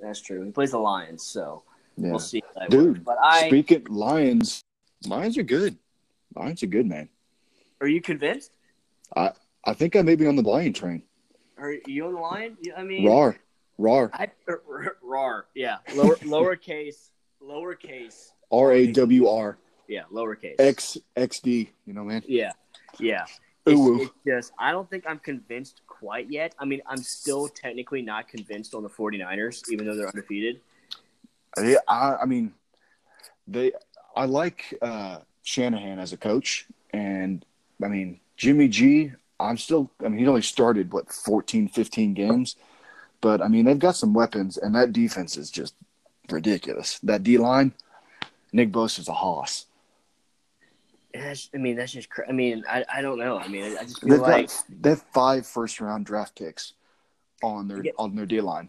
That's true. He plays the Lions, so yeah. we'll see. Dude, works. but I speaking Lions, Lions are good. Lions are good, man. Are you convinced? I I think I may be on the lion train. Are you on the lion? I mean, rar, rar, I, [laughs] rar. Yeah, lower lowercase, lowercase. R A W R. Yeah, lowercase. X X D. You know, man. Yeah, yeah. It's, it's, just I don't think I'm convinced quite yet. I mean, I'm still technically not convinced on the 49ers, even though they're undefeated. Yeah, I, I mean, they. I like uh, Shanahan as a coach, and I mean Jimmy G. I'm still. I mean, he only started what 14, 15 games, but I mean they've got some weapons, and that defense is just ridiculous. That D line, Nick Bosa's a hoss. That's, I mean, that's just. I mean, I, I don't know. I mean, I just feel they've like got, they have five first round draft picks on their on their D line.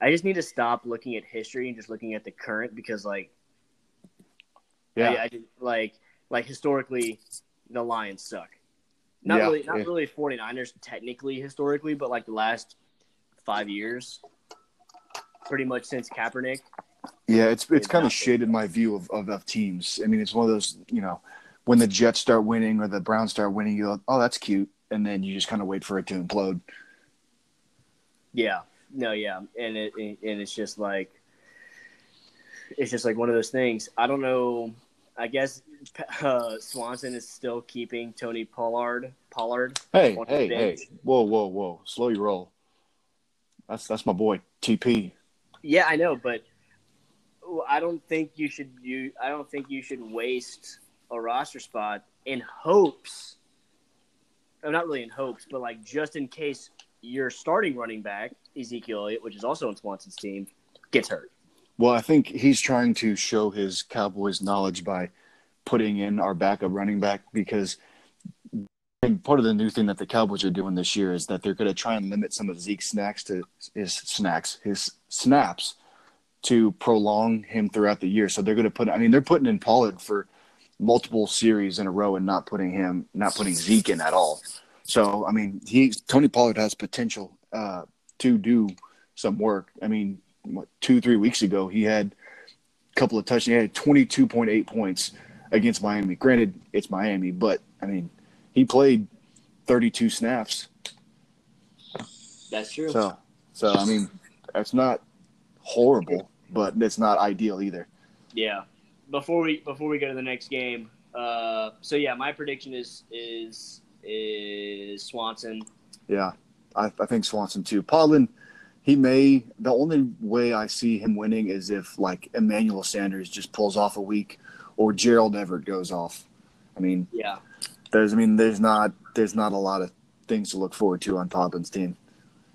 I just need to stop looking at history and just looking at the current because, like, yeah, I, I just, like like historically, the Lions suck. Not yeah, really, not yeah. really 49ers technically historically, but like the last five years, pretty much since Kaepernick. Yeah, it's it's kind of shaded my view of, of, of teams. I mean, it's one of those you know when the Jets start winning or the Browns start winning, you go, oh, that's cute, and then you just kind of wait for it to implode. Yeah, no, yeah, and it and it's just like it's just like one of those things. I don't know. I guess [laughs] uh, Swanson is still keeping Tony Pollard. Pollard. Hey, hey, hey! Whoa, whoa, whoa! Slow your roll. That's that's my boy TP. Yeah, I know, but I don't think you should. You, I don't think you should waste a roster spot in hopes. I'm not really in hopes, but like just in case your starting running back Ezekiel Elliott, which is also on Swanson's team, gets hurt. Well, I think he's trying to show his Cowboys knowledge by putting in our backup running back because part of the new thing that the Cowboys are doing this year is that they're going to try and limit some of Zeke's snacks to his snacks, his snaps to prolong him throughout the year. So they're going to put, I mean, they're putting in Pollard for multiple series in a row and not putting him, not putting Zeke in at all. So, I mean, he, Tony Pollard has potential uh, to do some work. I mean, what, two, three weeks ago, he had a couple of touchdowns. He had 22.8 points against Miami. Granted, it's Miami, but I mean, he played 32 snaps. That's true. So, so I mean, that's not horrible, but it's not ideal either. Yeah. Before we before we go to the next game, uh, so yeah, my prediction is is is Swanson. Yeah, I, I think Swanson too. Paulin, he may. The only way I see him winning is if like Emmanuel Sanders just pulls off a week or Gerald Everett goes off. I mean, yeah, there's I mean there's not there's not a lot of things to look forward to on Poppins' team.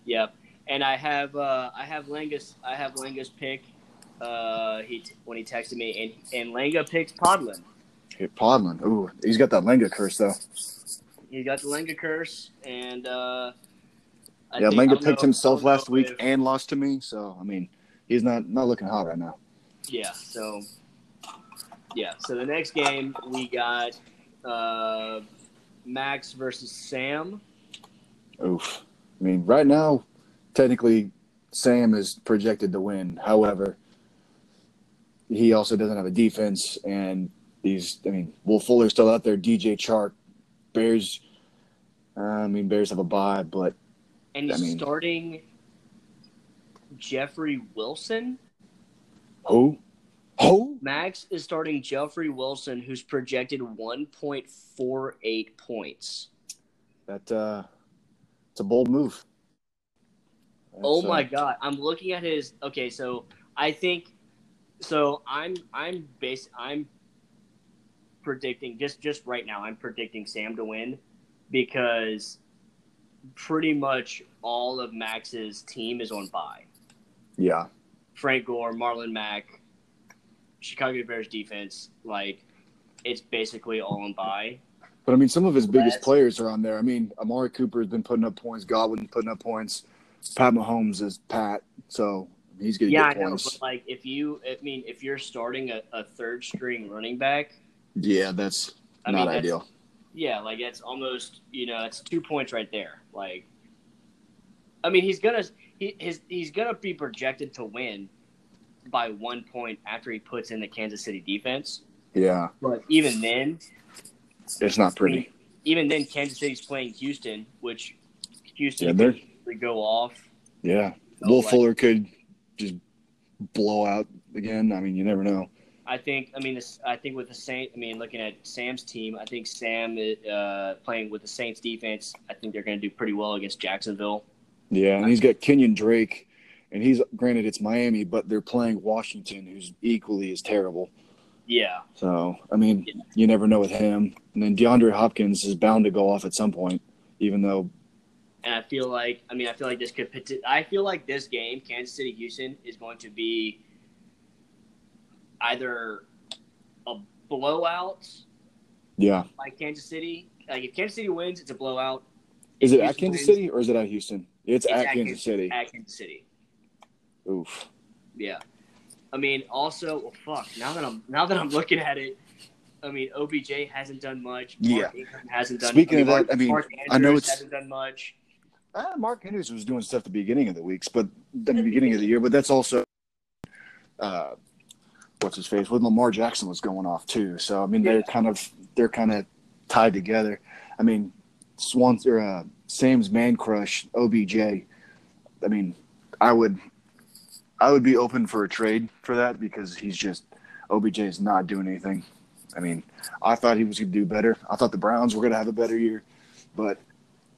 Yep, and I have uh, I have Langa's I have Langa's pick. Uh, he when he texted me and and Langa picks Podlin. Hey, Podlin, ooh, he's got that Langa curse though. He got the Langa curse, and uh, I yeah, Langa picked himself last week if, and lost to me, so I mean, he's not not looking hot right now. Yeah, so yeah. So the next game we got uh, Max versus Sam. Oof. I mean, right now, technically, Sam is projected to win. However, he also doesn't have a defense, and he's. I mean, Will Fuller's still out there. DJ Chark, Bears. Uh, I mean, Bears have a bye, but and he's I mean, starting Jeffrey Wilson. Who? Who? Max is starting Jeffrey Wilson, who's projected 1.48 points. That uh, it's a bold move. That's, oh my uh, god! I'm looking at his. Okay, so I think, so I'm I'm base I'm predicting just just right now. I'm predicting Sam to win because pretty much all of Max's team is on bye. Yeah. Frank Gore, Marlon Mack, Chicago Bears defense, like it's basically all on by. But I mean, some of his biggest That's- players are on there. I mean, Amari Cooper has been putting up points. Godwin putting up points. Pat Mahomes is Pat, so he's to Yeah, I get know, points. but like if you, I mean, if you're starting a, a third string running back, yeah, that's I not mean, that's- ideal. Yeah, like that's almost, you know, that's two points right there. Like, I mean, he's gonna, he, his, he's gonna be projected to win by one point after he puts in the Kansas City defense. Yeah, But even then, it's not pretty. even then, Kansas City's playing Houston, which Houston Yeah, could go off. Yeah, So, Will like, Fuller could just blow out again. I mean, you never know. I think. I mean, this, I think with the Saint. I mean, looking at Sam's team, I think Sam uh, playing with the Saints defense. I think they're going to do pretty well against Jacksonville. Yeah, and he's got Kenyan Drake, and he's granted it's Miami, but they're playing Washington, who's equally as terrible. Yeah, So I mean, you never know with him. And then DeAndre Hopkins is bound to go off at some point, even though and I feel like. I mean, I feel like this could. I feel like this game, Kansas City Houston, is going to be either a blowout yeah. by Kansas City. Like if Kansas City wins, it's a blowout. Is it at Kansas wins, City or is it at Houston? It's, It's at, at Kansas City. At Kansas City. Oof. Yeah. I mean, also, well, fuck. Now that I'm now that I'm looking at it, I mean, OBJ hasn't done much. Mark Ingram hasn't done. Speaking I of mean, that, I mean, Mark I know it's- hasn't done much. Uh, Mark Andrews was doing stuff at the beginning of the weeks, but the beginning of the year, but that's also uh, what's his face when Lamar Jackson was going off too. So I mean, they're kind of they're kind of tied together. I mean, Swans or uh, Sam's man crush OBJ. I mean, I would I would be open for a trade for that because he's just OBJ is not doing anything. I mean, I thought he was going to do better. I thought the Browns were going to have a better year, but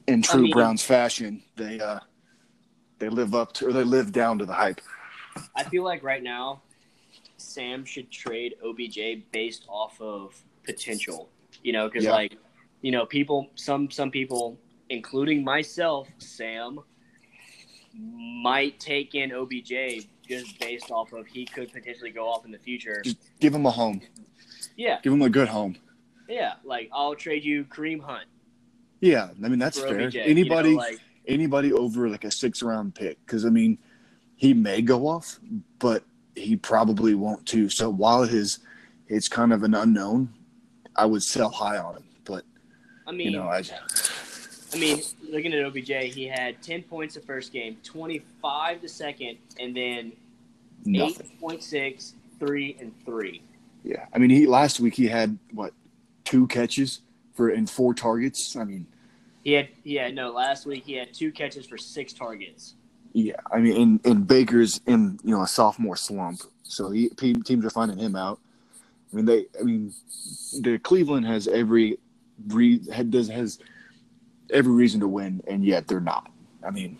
in true mean- Browns fashion, they uh, they live up to or they live down to the hype. I feel like right now, Sam should trade OBJ based off of potential. You know, because Yeah. like, you know, people, some some people, including myself, Sam, might take in OBJ just based off of he could potentially go off in the future. Just give him a home. Yeah, Give him a good home. yeah. Like I'll trade you Kareem Hunt Yeah, I mean that's fair. OBJ. you know, Anybody like anybody over like a six round pick because I mean he may go off, but he probably won't too. So while his it's kind of an unknown, I would sell high on him. But I mean, you know, I I mean, looking at OBJ, he had ten points the first game, twenty five the second, and then eight point six, three, and three. Yeah, I mean he last week he had what two catches for and four targets. I mean, He had, yeah, no. Last week he had two catches for six targets. Yeah, I mean, and, and Baker's in you know a sophomore slump, so he, teams are finding him out. I mean, they, I mean, the Cleveland has every re, does has every reason to win, and yet they're not. I mean,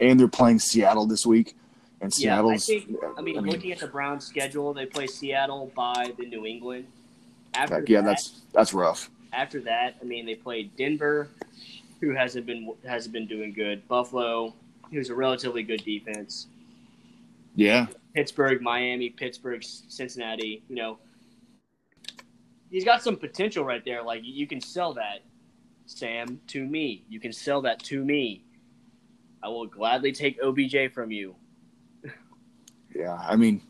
and they're playing Seattle this week, and Yeah, I think. I mean, looking at the Browns' schedule, they play Seattle by the New England. After yeah, that, that's that's rough. after that, I mean, they played Denver, who hasn't been hasn't been doing good. Buffalo, who's a relatively good defense. Yeah, Pittsburgh, Miami, Pittsburgh, Cincinnati. You know, he's got some potential right there. Like you can sell that, Sam, to me. You can sell that to me. I will gladly take OBJ from you. [laughs] yeah. I mean,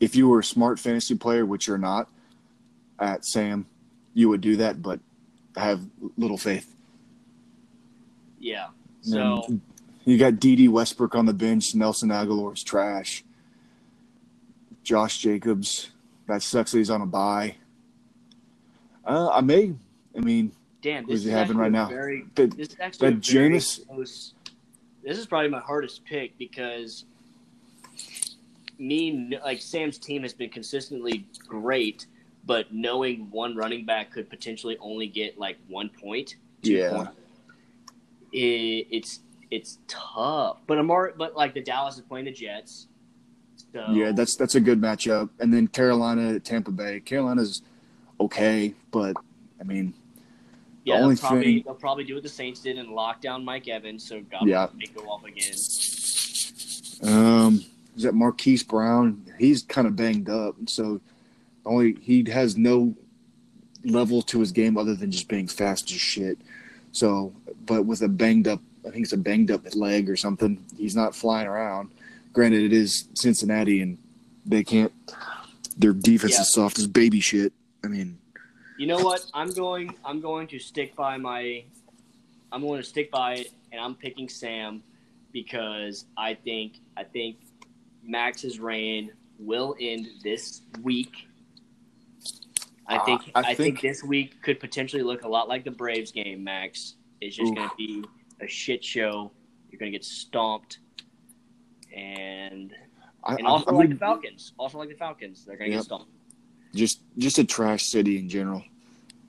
if you were a smart fantasy player, which you're not, at Sam, you would do that, but I have little faith. Yeah. So you got Dede Westbrook on the bench. Nelson Agholor's trash. Josh Jacobs. That sucks that he's on a bye. Uh, I may. I mean, damn, Who's this he having right now? Very, the, this is actually that a close. This is probably my hardest pick because me like Sam's team has been consistently great, but knowing one running back could potentially only get like one point, Yeah. point, it, it's it's tough. But Amar, but like the Dallas is playing the Jets, so yeah, that's that's a good matchup. And then Carolina, Tampa Bay. Carolina's okay, but I mean, yeah. only they'll probably thing- they'll probably do what the Saints did and lock down Mike Evans, so God Yeah. may go off again. Um, is that Marquise Brown? He's kind of banged up, so only he has no level to his game other than just being fast as shit. So, but with a banged up, I think it's a banged up leg or something. He's not flying around. Granted, it is Cincinnati, and they can't. Their defense Yeah. is soft as baby shit. I mean, You know what? I'm going. I'm going to stick by my. I'm going to stick by it, and I'm picking Sam because I think I think Max's reign will end this week. I Uh, think I I, think, think- this week could potentially look a lot like the Braves game. Max it's just going to be a shit show. You're going to get stomped, and I, and I- also I'm like the Falcons. Also like the Falcons, they're going to Yep. get stomped. just just a trash city in general.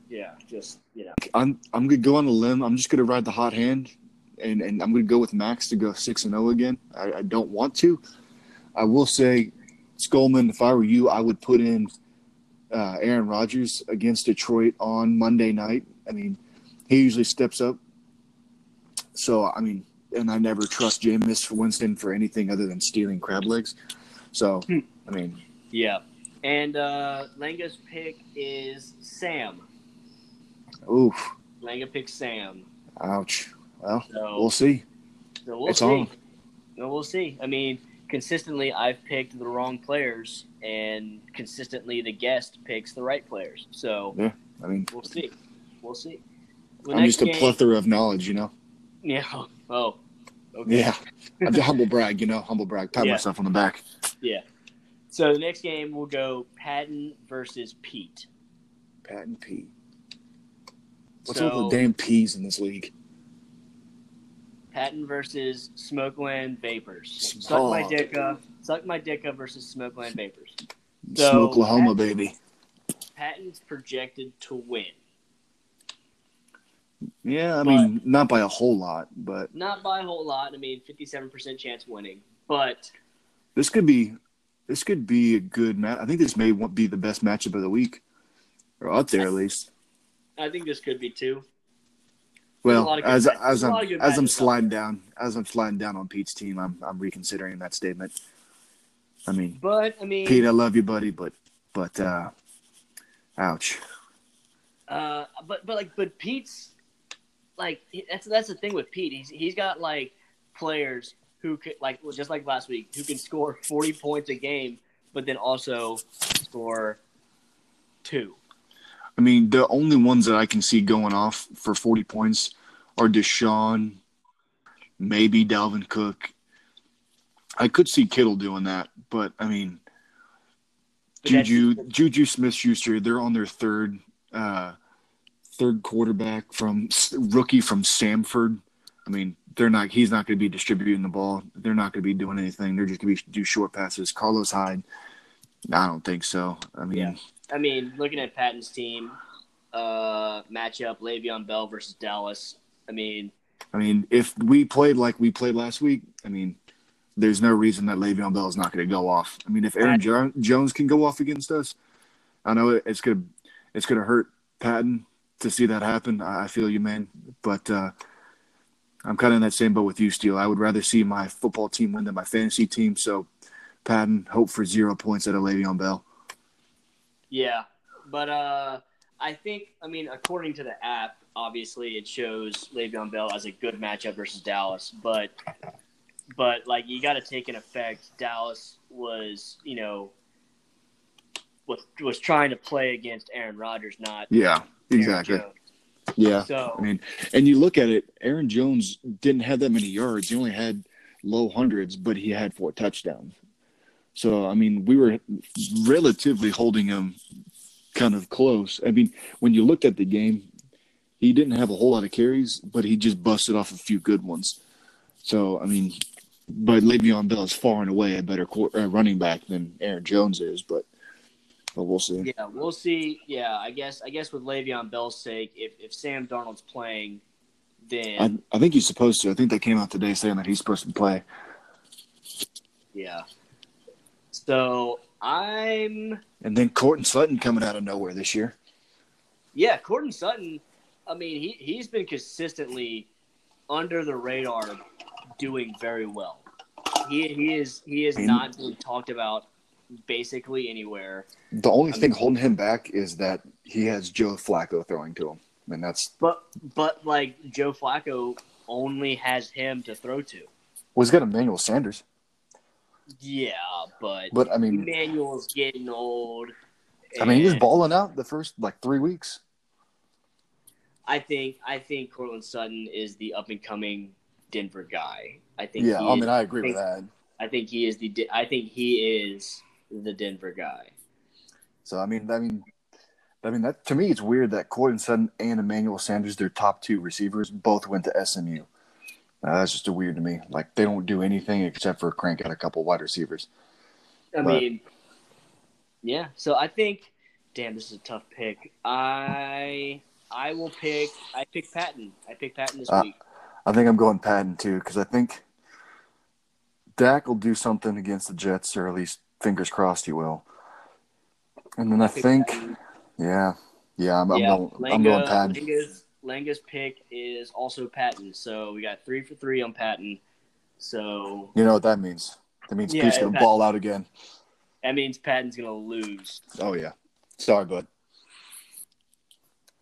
Yeah, just you know. I'm I'm gonna go on a limb. I'm just gonna ride the hot hand, and and I'm gonna go with Max to go six and zero again. I, I don't want to. I will say, Skolman. If I were you, I would put in uh, Aaron Rodgers against Detroit on Monday night. I mean, he usually steps up. So I mean, and I never trust Jameis Winston for anything other than stealing crab legs. So Hmm. I mean, Yeah. And uh, Langa's pick is Sam. oof, Langa picks Sam. ouch. Well, So, we'll see. so we'll it's see. on. No, we'll see. I mean, consistently, I've picked the wrong players, and consistently, the guest picks the right players. So yeah, I mean, we'll see. We'll see. I'm just a game- plethora of knowledge, you know. [laughs] Yeah. Oh. Okay. Yeah, I'm humble brag, you know, humble brag. Pat Yeah. myself on the back. Yeah. So the next game will go Patton versus Pete. Pat and Pete. What's So- all the damn P's in this league? Patton versus Smokeland Vapors. Oh. Suck my dick up. Suck my dick up versus Smokeland Vapors. So, Smoke Oklahoma, Pat- baby. Patton's projected to win. Yeah, I But- mean, not by a whole lot, but Not by a whole lot. I mean, 57% chance winning. But this could be, this could be a good match. I think this may be the best matchup of the week, or up there at least. I think this could be a Well, lot of good as as I'm as I'm sliding down, as I'm sliding down on Pete's team, I'm I'm reconsidering that statement. I mean, But, I mean, Pete, I love you, buddy, but but uh, ouch. uh, but, but, like, but Pete's, like, that's, that's the thing with Pete. He's, he's got, like, players who could, like, well, just like last week, who can score [laughs] 40 points a game, but then also score two. I mean, the only ones that I can see going off for 40 points are Deshaun, maybe Dalvin Cook. I could see Kittle doing that, but I mean, But Juju, Juju Smith-Schuster, they're on their third, uh, third quarterback from rookie from Samford. I mean, they're not. He's not going to be distributing the ball. They're not going to be doing anything. They're just going to be do short passes. Carlos Hyde, I don't think so. I mean, Yeah. I mean, looking at Patton's team uh, matchup, Le'Veon Bell versus Dallas. I mean, I mean, if we played like we played last week, I mean, there's no reason that Le'Veon Bell is not going to go off. I mean, if Aaron jo- Jones can go off against us, I know it's gonna it's gonna hurt Patton to see that happen. I feel you, man, but uh, I'm kind of in that same boat with you, Steele. I would rather see my football team win than my fantasy team. So, Patton, hope for zero points out of Le'Veon Bell. yeah, but uh, I think, I mean, according to the app, obviously it shows Le'Veon Bell as a good matchup versus Dallas, but but like you got to take in effect, Dallas was you know was was trying to play against Aaron Rodgers, not Yeah, exactly. Yeah. So I mean, and you look at it, Aaron Jones didn't have that many yards. He only had low hundreds, but he had four touchdowns. So, I mean, we were relatively holding him kind of close. I mean, when you looked at the game, he didn't have a whole lot of carries, but he just busted off a few good ones. So, I mean, but Le'Veon Bell is far and away a better uh, running back than Aaron Jones is, but, but we'll see. Yeah, we'll see. Yeah, I guess I guess with Le'Veon Bell's sake, if if Sam Darnold's playing, then I, I think he's supposed to. I think they came out today saying that he's supposed to play. yeah. So I'm And then Courtland Sutton coming out of nowhere this year. yeah, Courtland Sutton. I mean, he he's been consistently under the radar, doing very well. he he is he is I mean- not being talked about basically anywhere. The only I thing mean- holding him back is that he has Joe Flacco throwing to him, and that's But but like Joe Flacco only has him to throw to. well, he's got Emmanuel Sanders, Yeah, but but I mean, Emmanuel's getting old. I mean, he was balling out the first like three weeks. I think I think Courtland Sutton is the up and coming Denver guy. I think Yeah, I is- mean, I agree with think- that. I think he is the I think he is the Denver guy. So I mean, I mean, I mean that to me, it's weird that Courtland Sutton and Emmanuel Sanders, their top two receivers, both went to SMU. Uh, that's just a weird to me. Like they don't do anything except for crank out a couple wide receivers. I But- mean, yeah. So I think, damn, this is a tough pick. I I will pick. I pick Patton. I pick Patton this Uh, week. I think I'm going Patton too because I think Dak will do something against the Jets, or at least fingers crossed he will. And then I think, yeah, yeah, I'm, I'm going, Langa, I'm going Patton. Langa's, Langa's pick is also Patton. So we got three for three on Patton. So You know what that means? That means Yeah, Pete's gonna Patton. ball out again. that means Patton's gonna lose. Oh yeah, sorry, bud.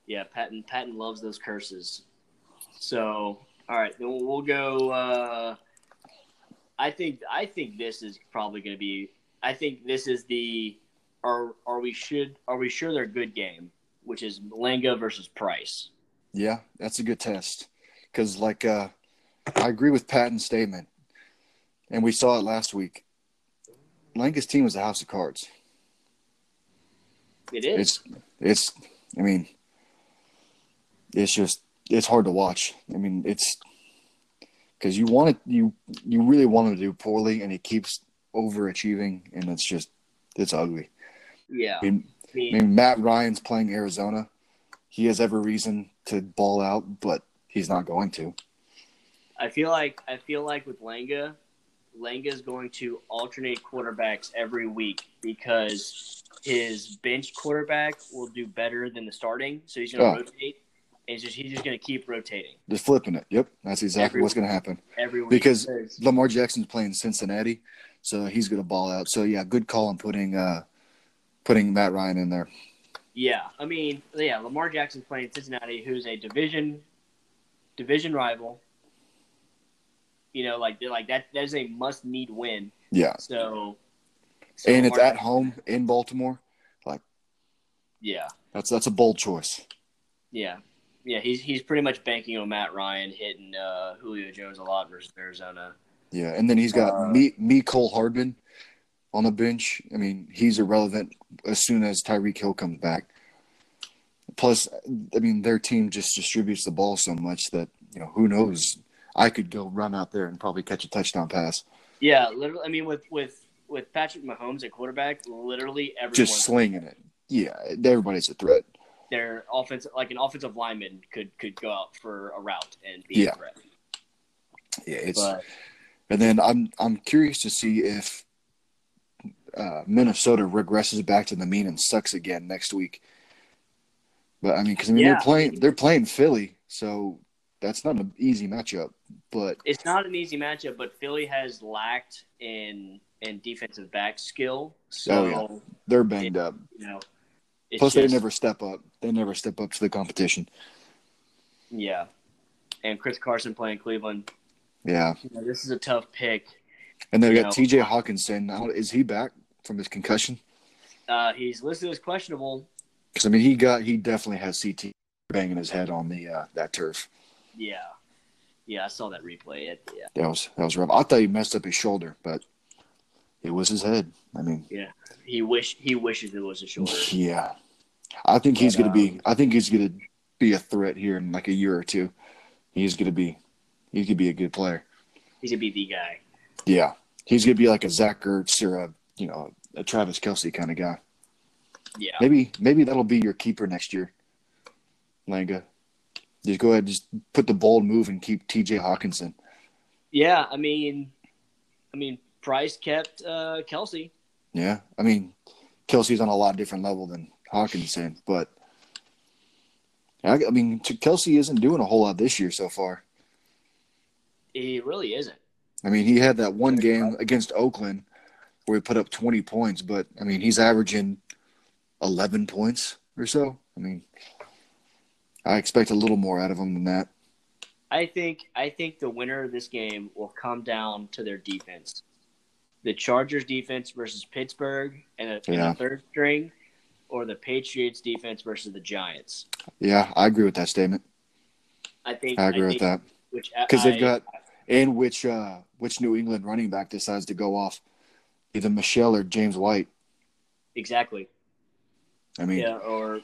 Yeah, Patton. Patton loves those curses. So all right, then we'll, we'll go. Uh, I think I think this is probably going to be. I think this is the. Are are we should are we sure they're a good game, which is Langa versus Price. Yeah, that's a good test. Because, like, uh, I agree with Patton's statement, and we saw it last week. Langa's team is a house of cards. It is. It's, it's, I mean, it's just, it's hard to watch. I mean, it's because you want it, you, you really want him to do poorly, and he keeps overachieving, and it's just, it's ugly. yeah. I mean, I I mean, Matt Ryan's playing Arizona. He has every reason to ball out, but he's not going to. I feel like I feel like with Langa, Langa is going to alternate quarterbacks every week because his bench quarterback will do better than the starting. So he's going to Oh. rotate. And he's just he's just going to keep rotating Just flipping it. Yep, that's exactly Every what's going to happen. every week Because Lamar Jackson's playing Cincinnati, so he's going to ball out. So yeah, good call on putting uh, putting Matt Ryan in there. yeah, I mean, yeah, Lamar Jackson playing Cincinnati, who's a division division rival. You know, like like that. That is a must need win. Yeah, So, so and it's Lamar- at home in Baltimore. Like Yeah, That's that's a bold choice. Yeah, yeah, he's he's pretty much banking on Matt Ryan hitting uh, Julio Jones a lot versus Arizona. Yeah, and then he's got Uh, me Mecole Hardman on the bench. I mean, he's irrelevant as soon as Tyreek Hill comes back. Plus, I mean, their team just distributes the ball so much that you know who knows. I could go run out there and probably catch a touchdown pass. Yeah, literally. I mean, with with with Patrick Mahomes at quarterback, literally everyone Just slinging it. Yeah, everybody's a threat. their offensive like an offensive lineman could could go out for a route and be Yeah. a threat. Yeah, it's But and then I'm I'm curious to see if uh, Minnesota regresses back to the mean and sucks again next week. But I mean, because I mean Yeah. they're playing they're playing Philly, so that's not an easy matchup. But it's not an easy matchup. But Philly has lacked in in defensive back skill, so Oh, yeah. they're banged up. you know. Plus, just, they never step up. They never step up to the competition. yeah. And Chris Carson playing Cleveland. Yeah, You know, this is a tough pick. and they You got. T.J. Hockenson. Now, is he back from his concussion? Uh, he's listed as questionable. Because I mean, he got he definitely has CT banging his head on the uh, that turf. Yeah, yeah, I saw that replay. It, yeah, That was that was rough. I thought he messed up his shoulder, but it was his head. I mean, yeah, he wish he wishes it was a shoulder. [laughs] yeah, I think he's gonna be. I think he's gonna be a threat here in like a year or two. He's gonna be. He could be a good player. He's gonna be the guy. Yeah, he's gonna be like a Zach Ertz or a you know a Travis Kelce kind of guy. Yeah, Maybe maybe that'll be your keeper next year, Langa. Just go ahead, just put the bold move and keep T.J. Hockenson. yeah. I mean, I mean, Price kept uh, Kelce. Yeah, I mean, Kelce's on a lot different level than Hockenson, but I, I mean, Kelce isn't doing a whole lot this year so far. He really isn't. I mean, he had that one game against Oakland where he put up 20 points, but I mean, he's averaging 11 points or so. I mean, I expect a little more out of him than that. I think I think the winner of this game will come down to their defense. The Chargers defense versus Pittsburgh and a, Yeah. and a third string, or the Patriots defense versus the Giants. Yeah, I agree with that statement. I think I agree with think that. Which Because they've got and which uh which New England running back decides to go off, either Michel or James White. exactly. I mean, yeah, Yeah, or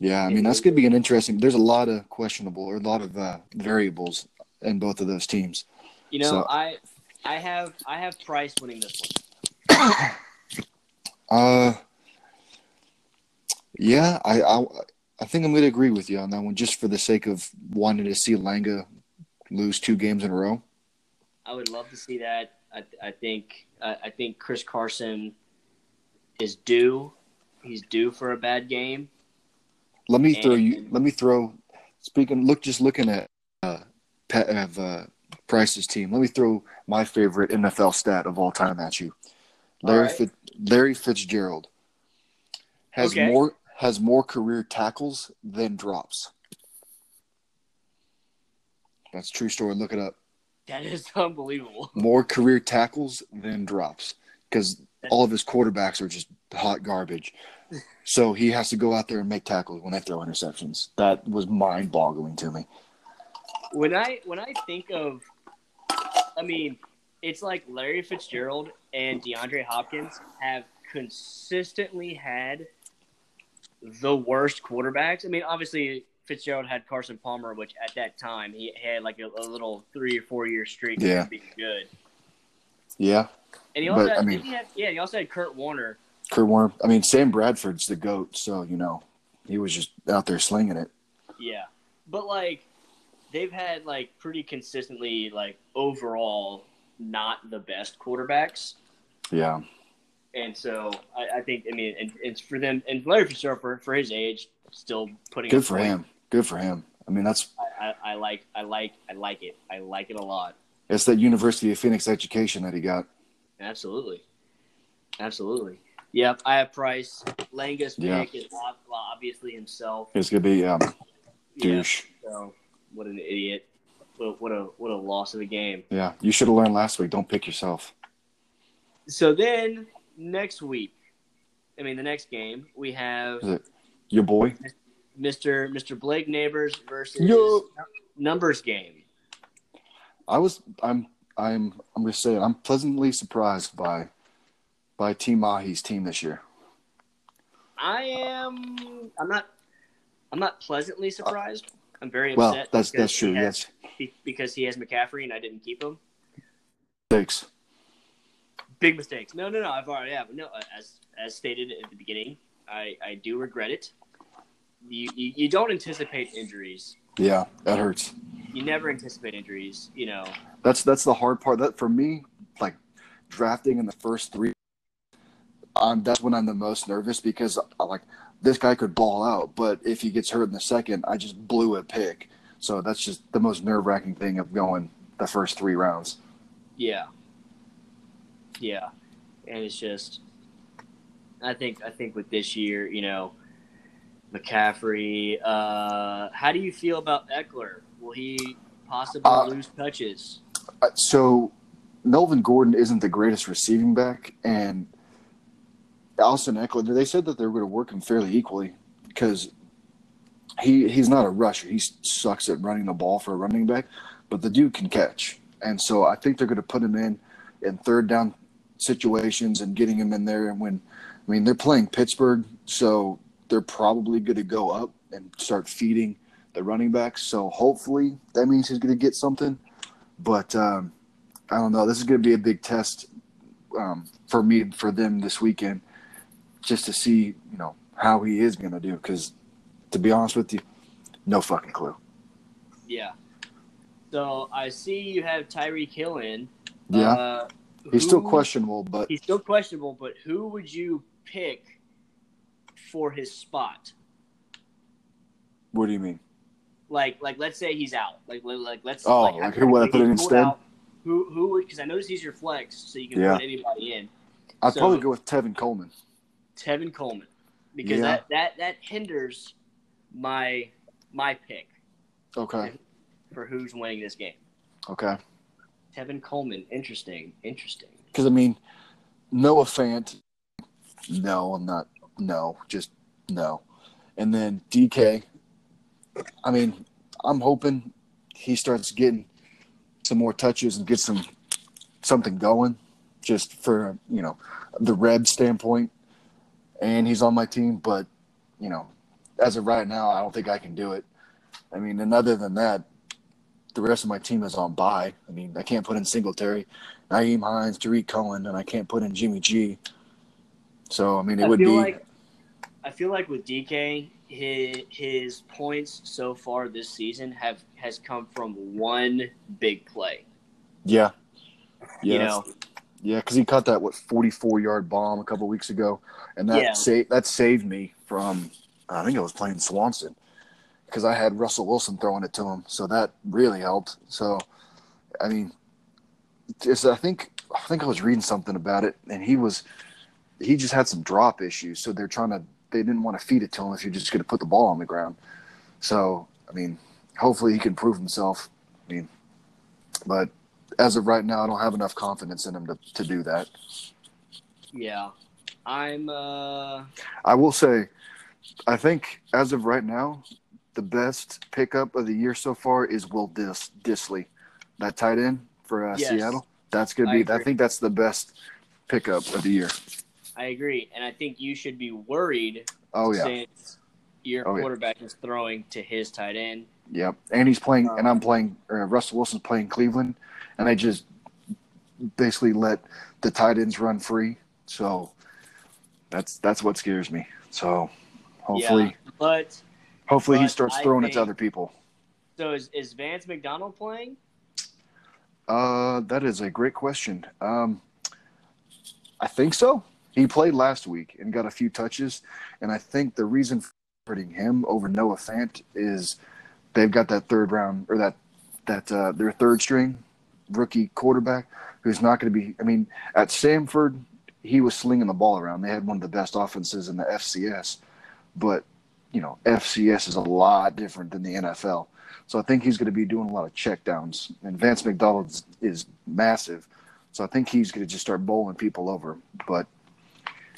yeah, I mean that's gonna be an interesting. There's a lot of questionable or a lot of uh, variables in both of those teams. you know, So- I I have I have Price winning this one. [coughs] Uh, yeah, I, I I think I'm going to agree with you on that one, just for the sake of wanting to see Langa lose two games in a row. I would love to see that. I, I think I, I think Chris Carson is due. He's due for a bad game. Let me throw you. Let me throw. Speaking, look, just looking at uh, of uh, Price's team. Let me throw my favorite NFL stat of all time at you. Larry right. Fit, Larry Fitzgerald has Okay. more has more career tackles than drops. That's a true story. Look it up. That is [laughs] unbelievable. more career tackles than drops because all of his quarterbacks are just hot garbage. So he has to go out there and make tackles when they throw interceptions. That was mind boggling to me. When I when I think of, I mean, it's like Larry Fitzgerald and DeAndre Hopkins have consistently had the worst quarterbacks. I mean, obviously Fitzgerald had Carson Palmer, which at that time he had like a, a little three or four year streak Yeah. of being good. Yeah. And he also But, had, I mean- he have, yeah, he also had Kurt Warner. Kurt Warner. I mean, Sam Bradford's the GOAT. So, you know, he was just out there slinging it. Yeah, but like they've had like pretty consistently like overall not the best quarterbacks. Yeah. And so I, I think I mean and it's for them and Larry Fitzgerald for, for his age still putting Good for points. him. Good for him. I mean, that's I, I, I like I like I like it. I like it a lot. it's that University of Phoenix education that he got. Absolutely, absolutely. Yep, I have Price. Langa's Yeah. pick is obviously himself. It's gonna be um, Yeah, douche. so what an idiot. What, what a what a loss of a game. Yeah, you should have learned last week. Don't pick yourself. So then next week, I mean the next game we have Is it your boy? Mr. Mr. Blake Neighbors versus Yo. numbers game. I was I'm I'm I'm gonna say it. I'm pleasantly surprised by by Team Mahi's team this year. I am. I'm not. I'm not pleasantly uh, surprised. I'm very Well, that's that's true. has- Yes, because he has McCaffrey and I didn't keep him. thanks. Big mistakes. No, no, no. I've already have no. As as stated at the beginning, I I do regret it. You you, you don't anticipate injuries. Yeah, that hurts. You never anticipate injuries. You know. That's that's the hard part. That for me, like drafting in the first three, um, that's when I'm the most nervous because I like this guy could ball out, but if he gets hurt in the second, I just blew a pick. So that's just the most nerve wracking thing of going the first three rounds. Yeah. Yeah. And it's just I think I think with this year, you know, McCaffrey, uh how do you feel about Ekeler? Will he possibly Uh, lose touches? Uh, So Melvin Gordon isn't the greatest receiving back, and Austin Ekeler. They said that they were going to work him fairly equally because he he's not a rusher. He sucks at running the ball for a running back, but the dude can catch, and so I think they're going to put him in in third down situations and getting him in there. And when I mean they're playing Pittsburgh, so they're probably going to go up and start feeding the running backs. So hopefully that means he's going to get something. But um, I don't know. This is going to be a big test um, for me for them this weekend, just to see you know how he is going to do. Because to be honest with you, no fucking clue. Yeah. So I see you have Tyreek Hill in. Yeah, Uh, he's still questionable, but He's still questionable, but who would you pick for his spot? what do you mean? like like let's say he's out. Like like- let's Oh, like, like who would I put in instead? out, Who who because I noticed he's your flex, so you can Yeah. put anybody in. I'd So- probably go with Tevin Coleman. Tevin Coleman because Yeah. that, that that hinders my my pick Okay. for who's winning this game. Okay. Tevin Coleman, interesting, interesting. Because I mean, Noah Fant. No, I'm not. No, just no. And then DK. I mean, I'm hoping he starts getting some more touches and get some something going, just for you know the Reb standpoint. And he's on my team, but you know, as of right now, I don't think I can do it. I mean, and other than that, the rest of my team is on bye. I mean, I can't put in Singletary. Nyheim Hines, Tarik Cohen, and I can't put in Jimmy G. So I mean, it I would be like I feel like with DK, his his points so far this season have has come from one big play. yeah, yeah, you know, yeah, because he caught that what forty four yard bomb a couple weeks ago, and that Yeah. saved that saved me from I think I was playing Swanson because I had Russell Wilson throwing it to him, so that really helped. So, I mean, just I think I think I was reading something about it, and he was he just had some drop issues, so they're trying to they didn't want to feed it to him if you're just going to put the ball on the ground. So, I mean, hopefully he can prove himself. I mean, but as of right now, I don't have enough confidence in him to, to do that. yeah. I'm uh I will say, I think as of right now, the best pickup of the year so far is Will Dis- Dissly, that tight end for uh, Yes. Seattle. That's gonna be. I, agree. think that's the best pickup of the year. I agree, and I think you should be worried Oh yeah, since your Oh, yeah. quarterback is throwing to his tight end. yep. And he's playing, and I'm Um, playing. Russell Wilson's playing Cleveland, and they just basically let the tight ends run free. So that's that's what scares me. So hopefully, But hopefully he but starts I throwing it to other people. so is is Vance McDonald playing? Uh, that is a great question. Um, I think so. He played last week and got a few touches, and I think the reason for putting him over Noah Fant is they've got that third round or that that uh, their third string rookie quarterback who's not going to be. I mean, at Samford, he was slinging the ball around. They had one of the best offenses in the FCS, but you know, FCS is a lot different than the NFL. So I think he's going to be doing a lot of checkdowns. And Vance McDonald is, is massive, so I think he's going to just start bowling people over. But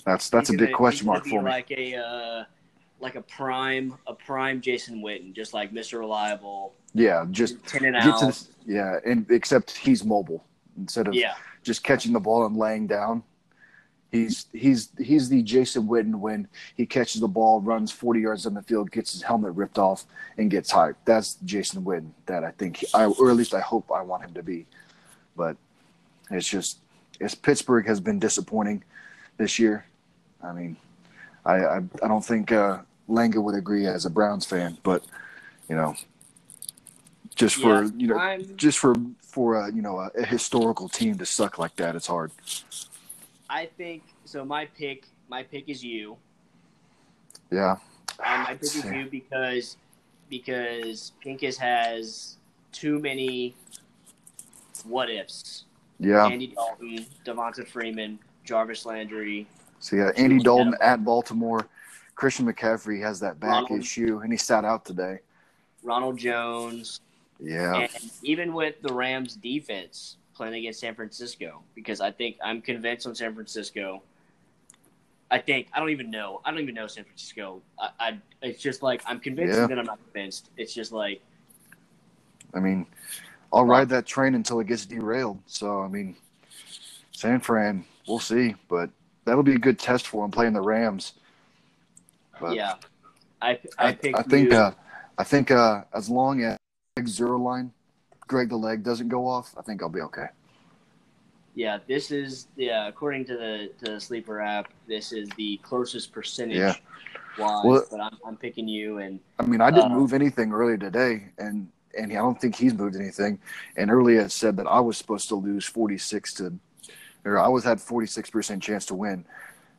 that's that's He's a big gonna- question mark for me. Like a uh, like a prime a prime Jason Witten, just like Mr. Reliable, yeah, just ten and out. the, yeah, and except he's mobile instead of yeah, just catching the ball and laying down. He's he's he's the Jason Witten when he catches the ball, runs 40 yards on the field, gets his helmet ripped off, and gets hyped. That's Jason Witten that I think, I, or at least I hope I want him to be. But it's just, it's Pittsburgh has been disappointing this year. I mean, I I, I don't think uh, Langa would agree as a Browns fan, but you know, just for Yeah, you know, I'm. just for for a you know a, a historical team to suck like that, it's hard. I think so. My pick, my pick is you. Yeah. And my [sighs] pick is you because because Pincus has too many what ifs. Yeah. Andy Dalton, Devonta Freeman, Jarvis Landry. So yeah, Andy. Dalton at Baltimore. Christian McCaffrey has that back Ronald. issue, and he sat out today. Ronald Jones, Yeah. and even with the Rams defense playing against San Francisco, because I think I'm convinced on San Francisco. I think I don't even know. I don't even know San Francisco. I, I it's just like I'm convinced, Yeah. and then I'm not convinced. It's just like I mean, I'll ride that train until it gets derailed. So I mean, San Fran, we'll see, but that'll be a good test for him playing the Rams. But yeah. I I, I, I think uh, I think uh, as long as Zuerlein, Greg the leg doesn't go off, I think I'll be okay. yeah, this is yeah. According to the to the sleeper app, this is the closest percentage Yeah. wise. Well- but I'm I'm picking you, and I mean, I didn't Uh, move anything earlier today, and and I don't think he's moved anything. And earlier it said that I was supposed to lose forty six to, or I always had forty six percent chance to win,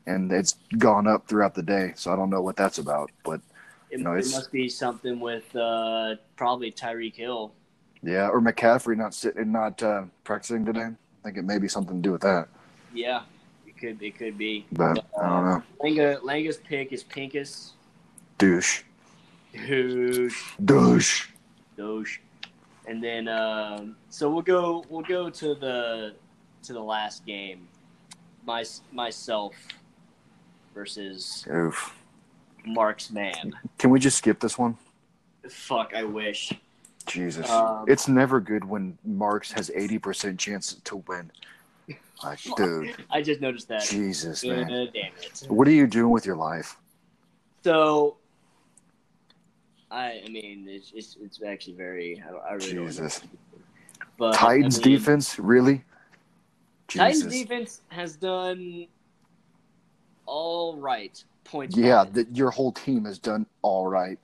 and it's gone up throughout the day. So I don't know what that's about, but It, know, it must be something with uh, probably Tyreek Hill. Yeah, or McCaffrey not sitting, not uh, practicing today. I think it may be something to do with that. Yeah, it could it could be. But I don't know. Langa Langa's pick is Pinkus. Douche, Dude, douche. Doge. And then um, so we'll go we'll go to the to the last game. My myself versus Oof. Mark's man. Can we just skip this one? Fuck, I wish. Jesus, Um, it's never good when Marks has eighty percent chance to win. Like, [laughs] dude, I just noticed that. Jesus, Uh, man, damn it. what are you doing with your life? So, I I mean, it's it's, it's actually very. I, I really. Jesus, But Titans I mean, defense, really? Titans defense has done all right. Points. Yeah, that your whole team has done all right.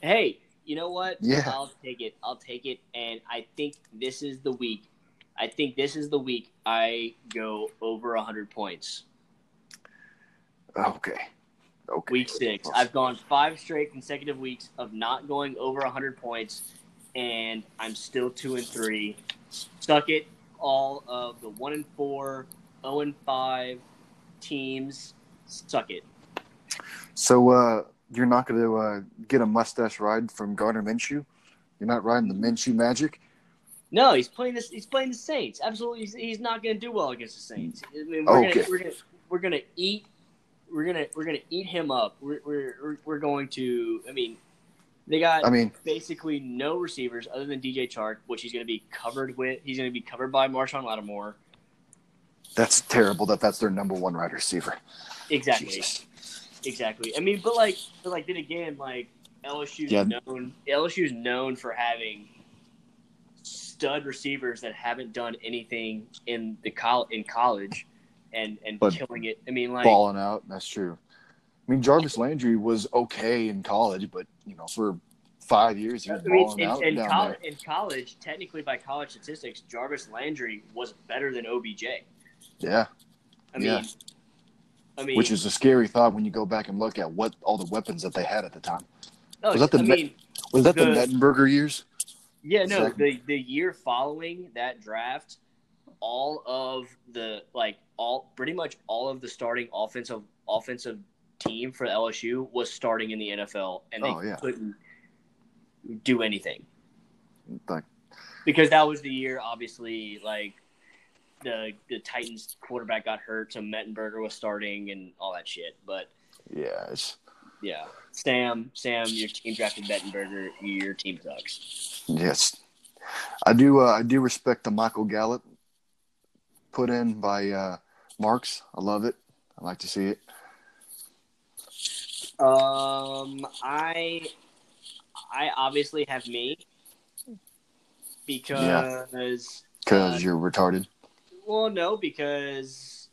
Hey, you know what? Yeah. I'll take it. I'll take it. And I think this is the week. I think this is the week I go over 100 points. Okay, okay. Week six. I've gone five straight consecutive weeks of not going over 100 points, and I'm still two and three. Suck it. All of the one and four, 0 and five teams. Suck it. So uh, you're not going to uh, get a mustache ride from Gardner Minshew? You're not riding the Minshew magic? No, he's playing this. He's playing the Saints. Absolutely, he's, he's not going to do well against the Saints. I mean, we're Okay. gonna we're gonna we're gonna eat. We're gonna we're gonna eat him up. We're we're- we're going to. I mean, they got I mean, basically no receivers other than DJ Chark, which he's going to be covered with. He's going to be covered by Marshon Lattimore. that's terrible that that's their number one wide receiver. Exactly, Jesus. exactly. I mean, but like, but like then again, like LSU's Yeah. known LSU's known for having stud receivers that haven't done anything in the col- in college and and But killing it. I mean, like Balling out, that's true. I mean, Jarvis Landry was okay in college, but, you know, for five years he I was mean, balling in, out in, down college, there. in college, technically by college statistics, Jarvis Landry was better than OBJ. Yeah, I mean, Yeah. I mean, which is a scary thought when you go back and look at what all the weapons that they had at the time. no, was that the I Met- mean, Was that the, The- Mettenberger years? Yeah, no, the the year following that draft, all of the like all pretty much all of the starting offensive offensive team for LSU was starting in the NFL and they Oh, yeah. couldn't do anything. Like, Because that was the year obviously like the the Titans quarterback got hurt, so Mettenberger was starting and all that shit. But yeah, yeah. Sam, Sam, your team drafted Mettenberger, your team sucks. yes. I do. Uh, I do respect the Michael Gallup put in by uh, Marks. I love it. I like to see it. Um, I, I obviously have me because, because Uh, you're retarded. well, no, because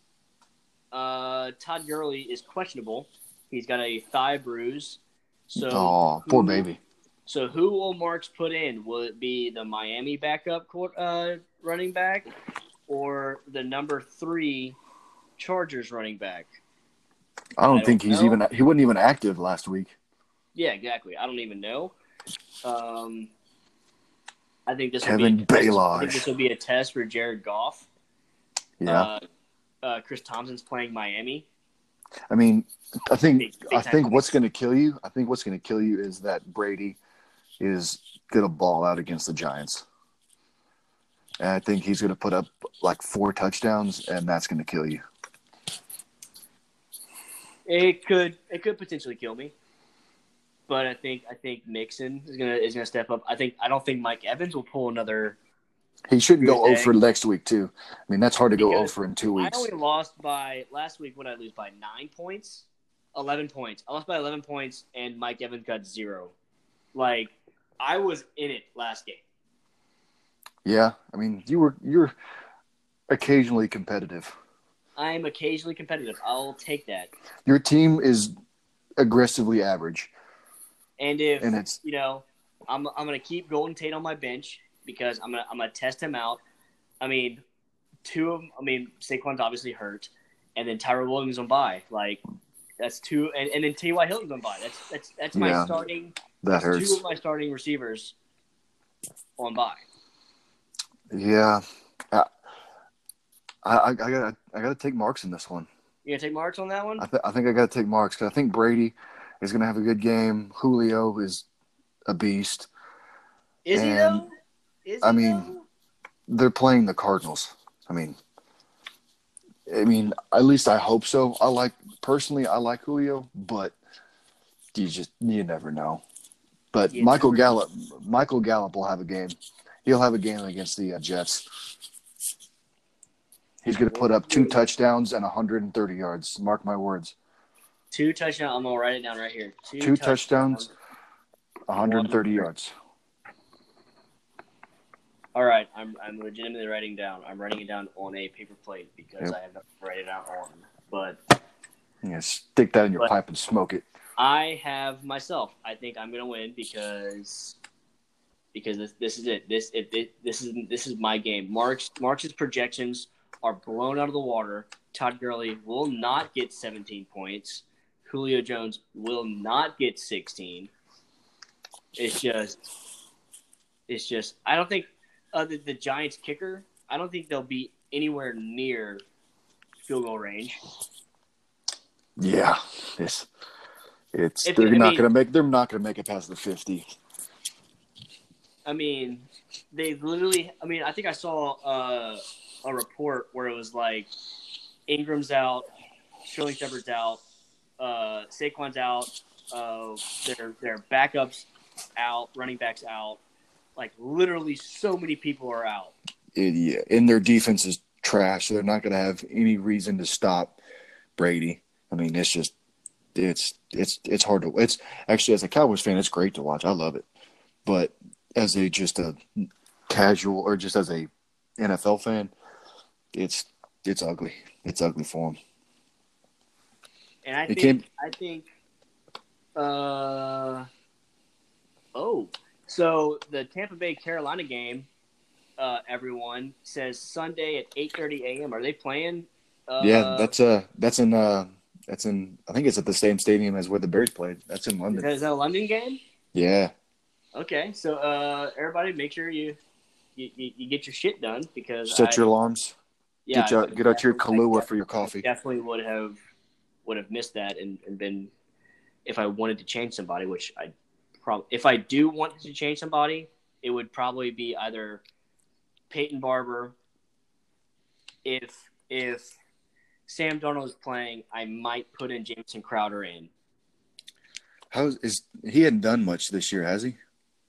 uh, Todd Gurley is questionable. He's got a thigh bruise. So, oh, poor baby. so who will Marks put in? Will it be the Miami backup uh, running back or the number three Chargers running back? I don't I think don't he's know. even. He wasn't even active last week. Yeah, exactly. I don't even know. Um, I think this will Kevin be a test- I think this will be a test for Jared Goff. Yeah, Uh, uh, Chris Thompson's playing Miami. I mean, I think. Big- big I think what's going to kill you. I think what's going to kill you is that Brady is going to ball out against the Giants. And I think he's going to put up like four touchdowns, and that's going to kill you. It could it could potentially kill me, but I think I think Mixon is gonna is gonna step up. I think I don't think Mike Evans will pull another. He shouldn't go over next week too. I mean, that's hard to go over in two weeks. I only lost by last week. What I lose by nine points, eleven points. I lost by eleven points, and Mike Evans got zero. Like I was in it last game. Yeah, I mean, you were you're occasionally competitive. I am occasionally competitive. I'll take that. Your team is aggressively average, And if and it's you know, I'm I'm gonna keep Golden Tate on my bench because I'm gonna I'm gonna test him out. I mean, two of them, I mean Saquon's obviously hurt, and then Tyrell Williams on by. Like, That's two, and, and then T.Y. Hilton's on bye. That's that's that's my Yeah. starting. That hurts. Two of my starting receivers on bye. Yeah, I, I, I gotta, I gotta take marks in this one. You gonna take marks on that one? I, th- I think I gotta take marks because I think Brady is gonna have a good game. Julio is a beast. Is he though? Is he I mean- though? They're playing the Cardinals. I mean, I mean, at least I hope so. I like personally, I like Julio, but you just you never know. But You Michael Gallup, Michael Gallup will have a game. He'll have a game against the uh, Jets. He's going to put up two touchdowns and 130 yards. Mark my words. two touchdowns. I'm gonna write it down right here. Two, Two touchdowns. 130 yards. All right, I'm I'm legitimately writing down. I'm writing it down on a paper plate because Yep. I have nothing to write it out on. But Yeah, stick that in your pipe and smoke it. I have myself. I think I'm gonna win because because this, this is it. This it, it, this is this is my game. Mark's Mark's projections are blown out of the water. Todd Gurley will not get 17 points. Julio Jones will not get 16. It's just it's just I don't think uh, the, the Giants kicker. I don't think they'll be anywhere near field goal range. Yeah, it's it's If- they're I not mean- gonna make they're not gonna make it past the 50. I mean, they literally. I mean, I think I saw uh, a report where it was like Engram's out, Sterling Shepard's out, uh, Saquon's out, uh, their their backups out, running backs out. Like literally, so many people are out. It, yeah, and their defense is trash. So they're not gonna have any reason to stop Brady. I mean, it's just it's it's it's hard to it's actually as a Cowboys fan, it's great to watch. I love it, but as a just a casual or just as a NFL fan, it's it's ugly. It's ugly for them. And I It think came- I think uh oh. So the Tampa Bay Carolina game, uh, everyone says Sunday at eight thirty AM. Are they playing? Uh, yeah, that's uh that's in uh that's in I think it's at the same stadium as where the Bears played. That's in London. Is that a London game? Yeah. Okay, so uh, everybody, make sure you you, you, you get your shit done because Set I, your alarms. Yeah, get, your, I get out your Kahlua for your coffee. Definitely would have would have missed that and, and been if I wanted to change somebody, which I probably if I do want to change somebody, it would probably be either Peyton Barber. If if Sam Darnold is playing, I might put in Jamison Crowder in. How is he hadn't done much this year, has he?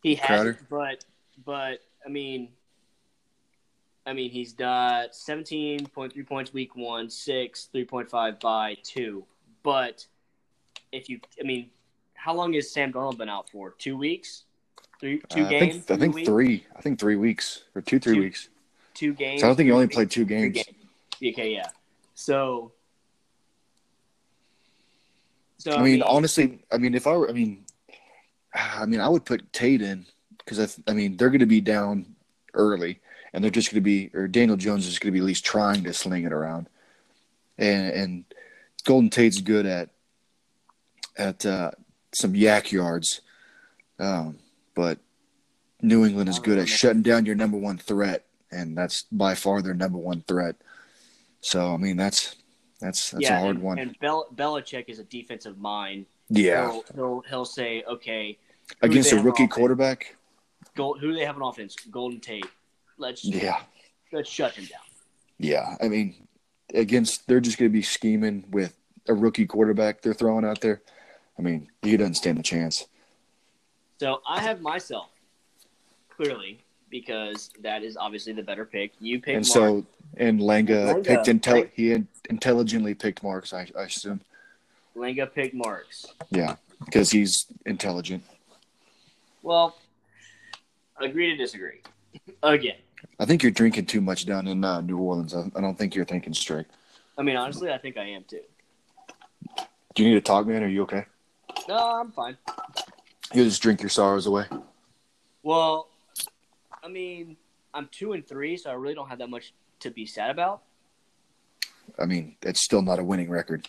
He has, but but I mean, I mean he's got seventeen point three points week one, six three point five by two. But if you, I mean, how long has Sam Darnold been out for? Two weeks, three two Uh, games. I think I think weeks? three. I think three weeks or two three Two- weeks. two games. So I don't think he only played two games. games. Okay, yeah. So, so I mean, honestly, I mean, if I were, I mean, I mean, I would put Tate in because I, th- I mean, they're going to be down early, and they're just going to be, or Daniel Jones is going to be at least trying to sling it around, and and Golden Tate's good at at uh, some YAC yards, um, but New England is good at shutting down your number one threat, and that's by far their number one threat. So I mean, that's that's that's yeah, a hard and, one. And Bel- Belichick is a defensive mind. yeah, He'll, he'll he'll say, okay, against a rookie quarterback. Gold, who do they have on offense? Golden Tate. Let's Yeah, let's shut him down. yeah. I mean, against they're just going to be scheming with a rookie quarterback they're throwing out there. I mean, he doesn't stand a chance. So I have myself clearly because that is obviously the better pick. You pick and Mark. so, and Langa Langa, picked intel. right? He had intelligently picked Marks. I, I assume. Langa picked Marks. Yeah, because he's intelligent. Well, agree to disagree. Again, I think you're drinking too much down in uh, New Orleans. I, I don't think you're thinking straight. I mean honestly, I think I am too. Do you need to talk, man? Are you okay? No, I'm fine. You just drink your sorrows away. Well, I mean, I'm two and three, so I really don't have that much to be sad about. I mean, it's still not a winning record.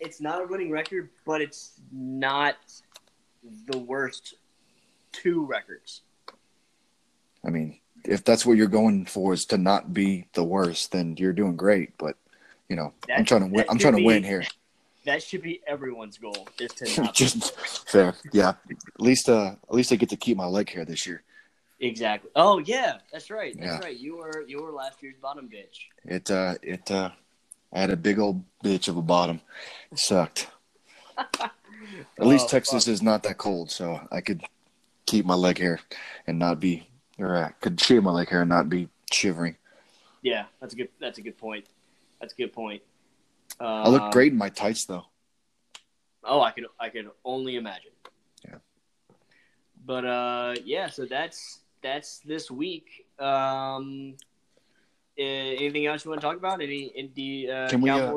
it's not a winning record, but it's not the worst two records. I mean, if that's what you're going for is to not be the worst, then you're doing great. But you know, I'm trying to win. I'm trying to be- win here. [laughs] That should be everyone's goal is to [laughs] not Just fair, yeah. At least, uh, at least I get to keep my leg hair this year. exactly. Oh yeah, that's right. That's Yeah. right. You were you were last year's bottom bitch. It, uh, it, uh, I had a big old bitch of a bottom. It sucked. [laughs] At least Oh, Texas fuck. is not that cold, so I could keep my leg hair and not be, or I could shave my leg hair and not be shivering. Yeah, that's a good. That's a good point. That's a good point. Uh, I look great in my tights, though. Oh, I could I could only imagine. Yeah. But uh, yeah. So that's that's this week. Um, anything else you want to talk about? Any Indy uh, Can we, uh,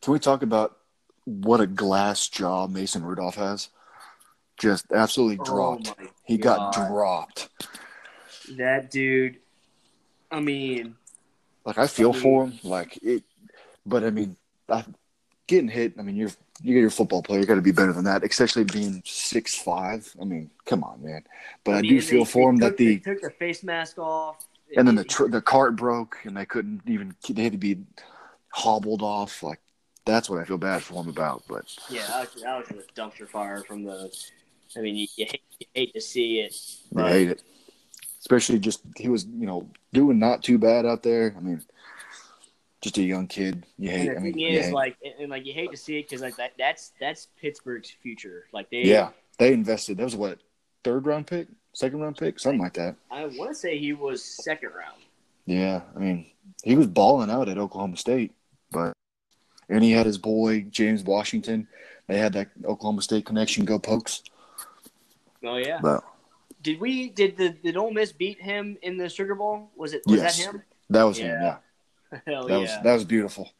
Can we talk about what a glass jaw Mason Rudolph has? Just absolutely dropped. Oh he got dropped. That dude. I mean, Like I feel for him. Like it, but I mean, I, getting hit. I mean, you're you're your football player. You got to be better than that. Especially being six five. I mean, come on, man. But I, mean, do they- feel for they him took, that the they took the face mask off, and then the tr- the cart broke and they couldn't even they had to be hobbled off. Like that's what I feel bad for him about. But yeah, that was, that was just dumpster fire from the. I mean, you, you, hate, you hate to see it. I hate it. Especially just he was you know doing not too bad out there. I mean, just a young kid. You And hate. the I mean, thing you is, hate- like, and, and, like you hate to see it because like that that's that's Pittsburgh's future. Like they, yeah, they invested. That was what third round pick, second round pick, something like that. I want to say he was second round. Yeah, I mean, he was balling out at Oklahoma State, but and he had his boy James Washington. They had that Oklahoma State connection. Go Pokes! Oh yeah. But Did we did the did Ole Miss beat him in the Sugar Bowl? Was it was Yes. that him? that was Yeah. him. Yeah, [laughs] Hell that yeah. was that was beautiful.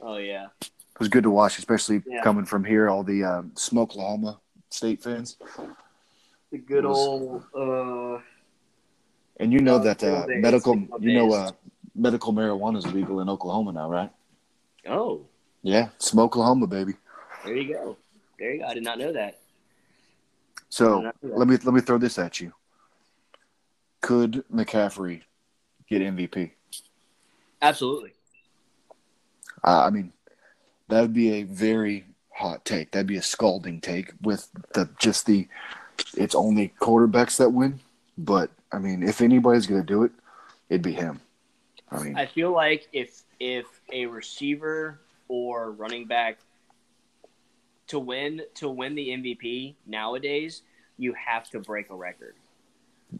oh yeah. It was good to watch, especially Yeah. coming from here. All the um, Smokelahoma State fans, The good was- old uh and you know that uh, medical, you know, uh, medical marijuana is legal in Oklahoma now, right? oh Yeah, Smokelahoma, baby. there you go there you go. I did not know that. So let me let me throw this at you. Could McCaffrey get MVP? Absolutely. Uh, I mean, that would be a very hot take. That'd be a scalding take with the just the it's only quarterbacks that win. But I mean, if anybody's gonna do it, it'd be him. I mean, I feel like if if a receiver or running back to win to win the MVP nowadays, you have to break a record.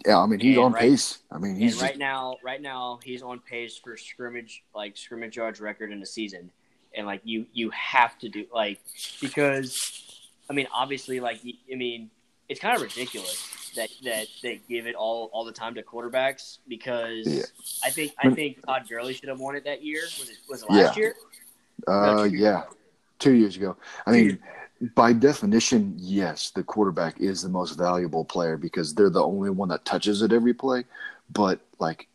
yeah, I mean he's and on right- pace. I mean he's just, right now, right now, he's on pace for scrimmage like scrimmage yards record in a season, and like you you have to do like because I mean obviously like I mean it's kind of ridiculous that that they give it all all the time to quarterbacks because Yeah. I think I think Todd Gurley should have won it that year. Was it was it last Yeah. year? uh, No, yeah, two years ago. I mean, by definition, yes, the quarterback is the most valuable player because they're the only one that touches it every play. But like,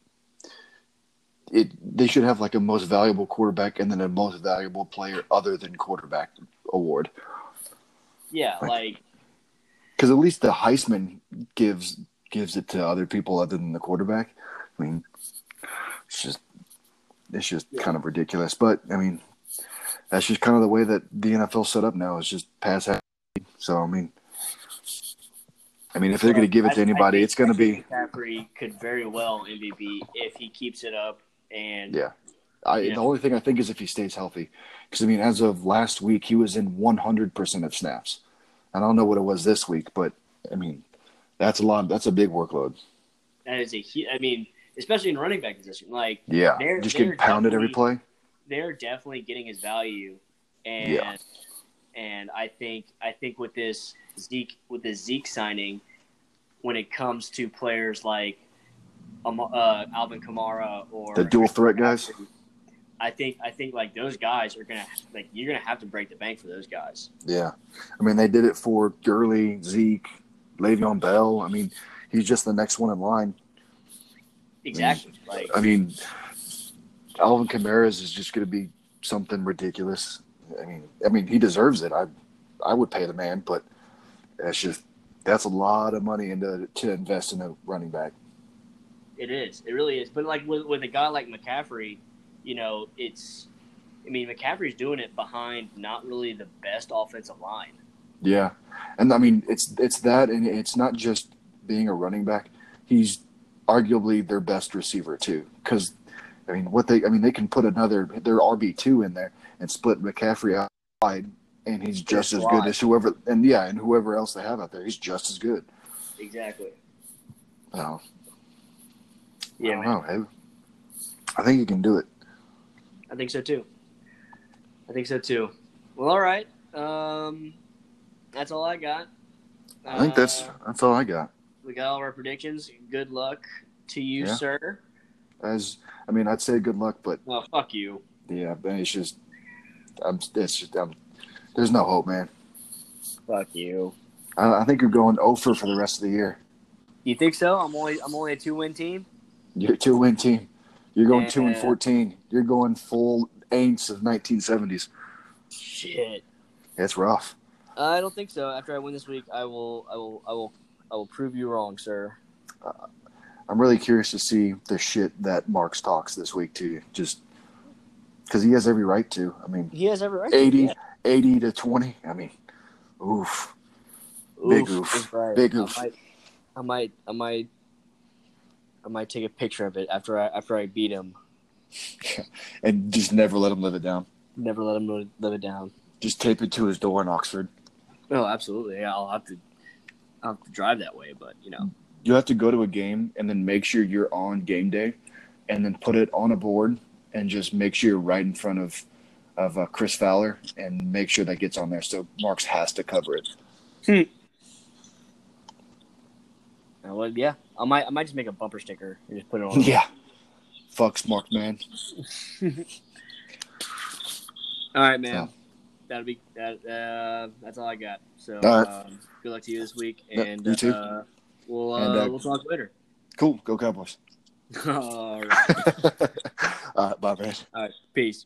it they should have like a most valuable quarterback and then a most valuable player other than quarterback award Yeah, Like- like because at least the Heisman gives gives it to other people other than the quarterback. I mean, it's just it's just Yeah. kind of ridiculous. But I mean, that's just kind of the way that the NFL set up now. It's just pass. happy. So I mean, I mean, if they're going to give it to anybody, it's going to be McCaffrey could very well MVP if he keeps it up and Yeah. I, Yeah. The only thing I think is if he stays healthy, because I mean, as of last week, he was in 100% of snaps. I don't know what it was this week, but I mean, that's a lot. That's a big workload. that is a huge. I mean, especially in running back position, like Yeah, just getting pounded every play. They're definitely getting his value, and Yeah. and I think I think with this Zeke with the Zeke signing, when it comes to players like um, uh, Alvin Kamara or The dual threat guys. I think I think like those guys are gonna like you're gonna have to break the bank for those guys. Yeah, I mean, they did it for Gurley, Zeke, Le'Veon Bell. I mean, he's just the next one in line. Exactly. Like I mean, Alvin Kamara's is just going to be something ridiculous. I mean, I mean, he deserves it. I, I would pay the man, but that's just that's a lot of money into to invest in a running back. It is. It really is. But like with with a guy like McCaffrey, you know, it's. I mean, McCaffrey's doing it behind not really the best offensive line. Yeah, and I mean, it's it's that, and it's not just being a running back. He's arguably their best receiver too, because I mean, what they I mean, they can put another their RB two in there and split McCaffrey out wide, and he's just as good as whoever. And yeah, and whoever else they have out there, he's just as good. Exactly. So, Yeah, I don't man. know. I, think he can do it. I think so too. I think so too. Well, all right. Um, that's all I got. I think that's Uh, that's all I got. we got all of our predictions. Good luck to you, Yeah. sir. As I mean, I'd say good luck, but Well, fuck you. yeah, but it's just I'm it's just I'm, there's no hope, man. Fuck you. I, I think you're going over for the rest of the year. You think so? I'm only I'm only a two win team. You're a two win team. You're going two and fourteen. You're going full Aints of 1970s. Shit. It's rough. I don't think so. After I win this week, I will I will I will I will prove you wrong, sir. Uh, I'm really curious to see the shit that Marks talks this week too. Just because he has every right to. I mean, He has every right. to, 80, yeah. 80 to 20. I mean, oof. Big oof. right. Big I oof. might, I might, I might, I might take a picture of it after I after I beat him. [laughs] And just never let him live it down. Never let him live- live it down. Just tape it to his door in Oxford. Oh, absolutely. Yeah, I'll have to. I'll have to drive that way, but you know. You have to go to a game and then make sure you're on game day, and then put it on a board and just make sure you're right in front of of uh, Chris Fowler and make sure that gets on there. So Marks has to cover it. Uh, well, yeah, I might. I might just make a bumper sticker and just put it on. Yeah. Fucks Mark, man. [laughs] All right, man. Yeah. That'll be that. Uh, that's all I got. So, All right. um, good luck to you this week, Yeah, and you too. Uh, we'll uh, And, uh, we'll talk later. Cool. Go Cowboys. [laughs] all right. [laughs] All right. Bye, man. All right. Peace.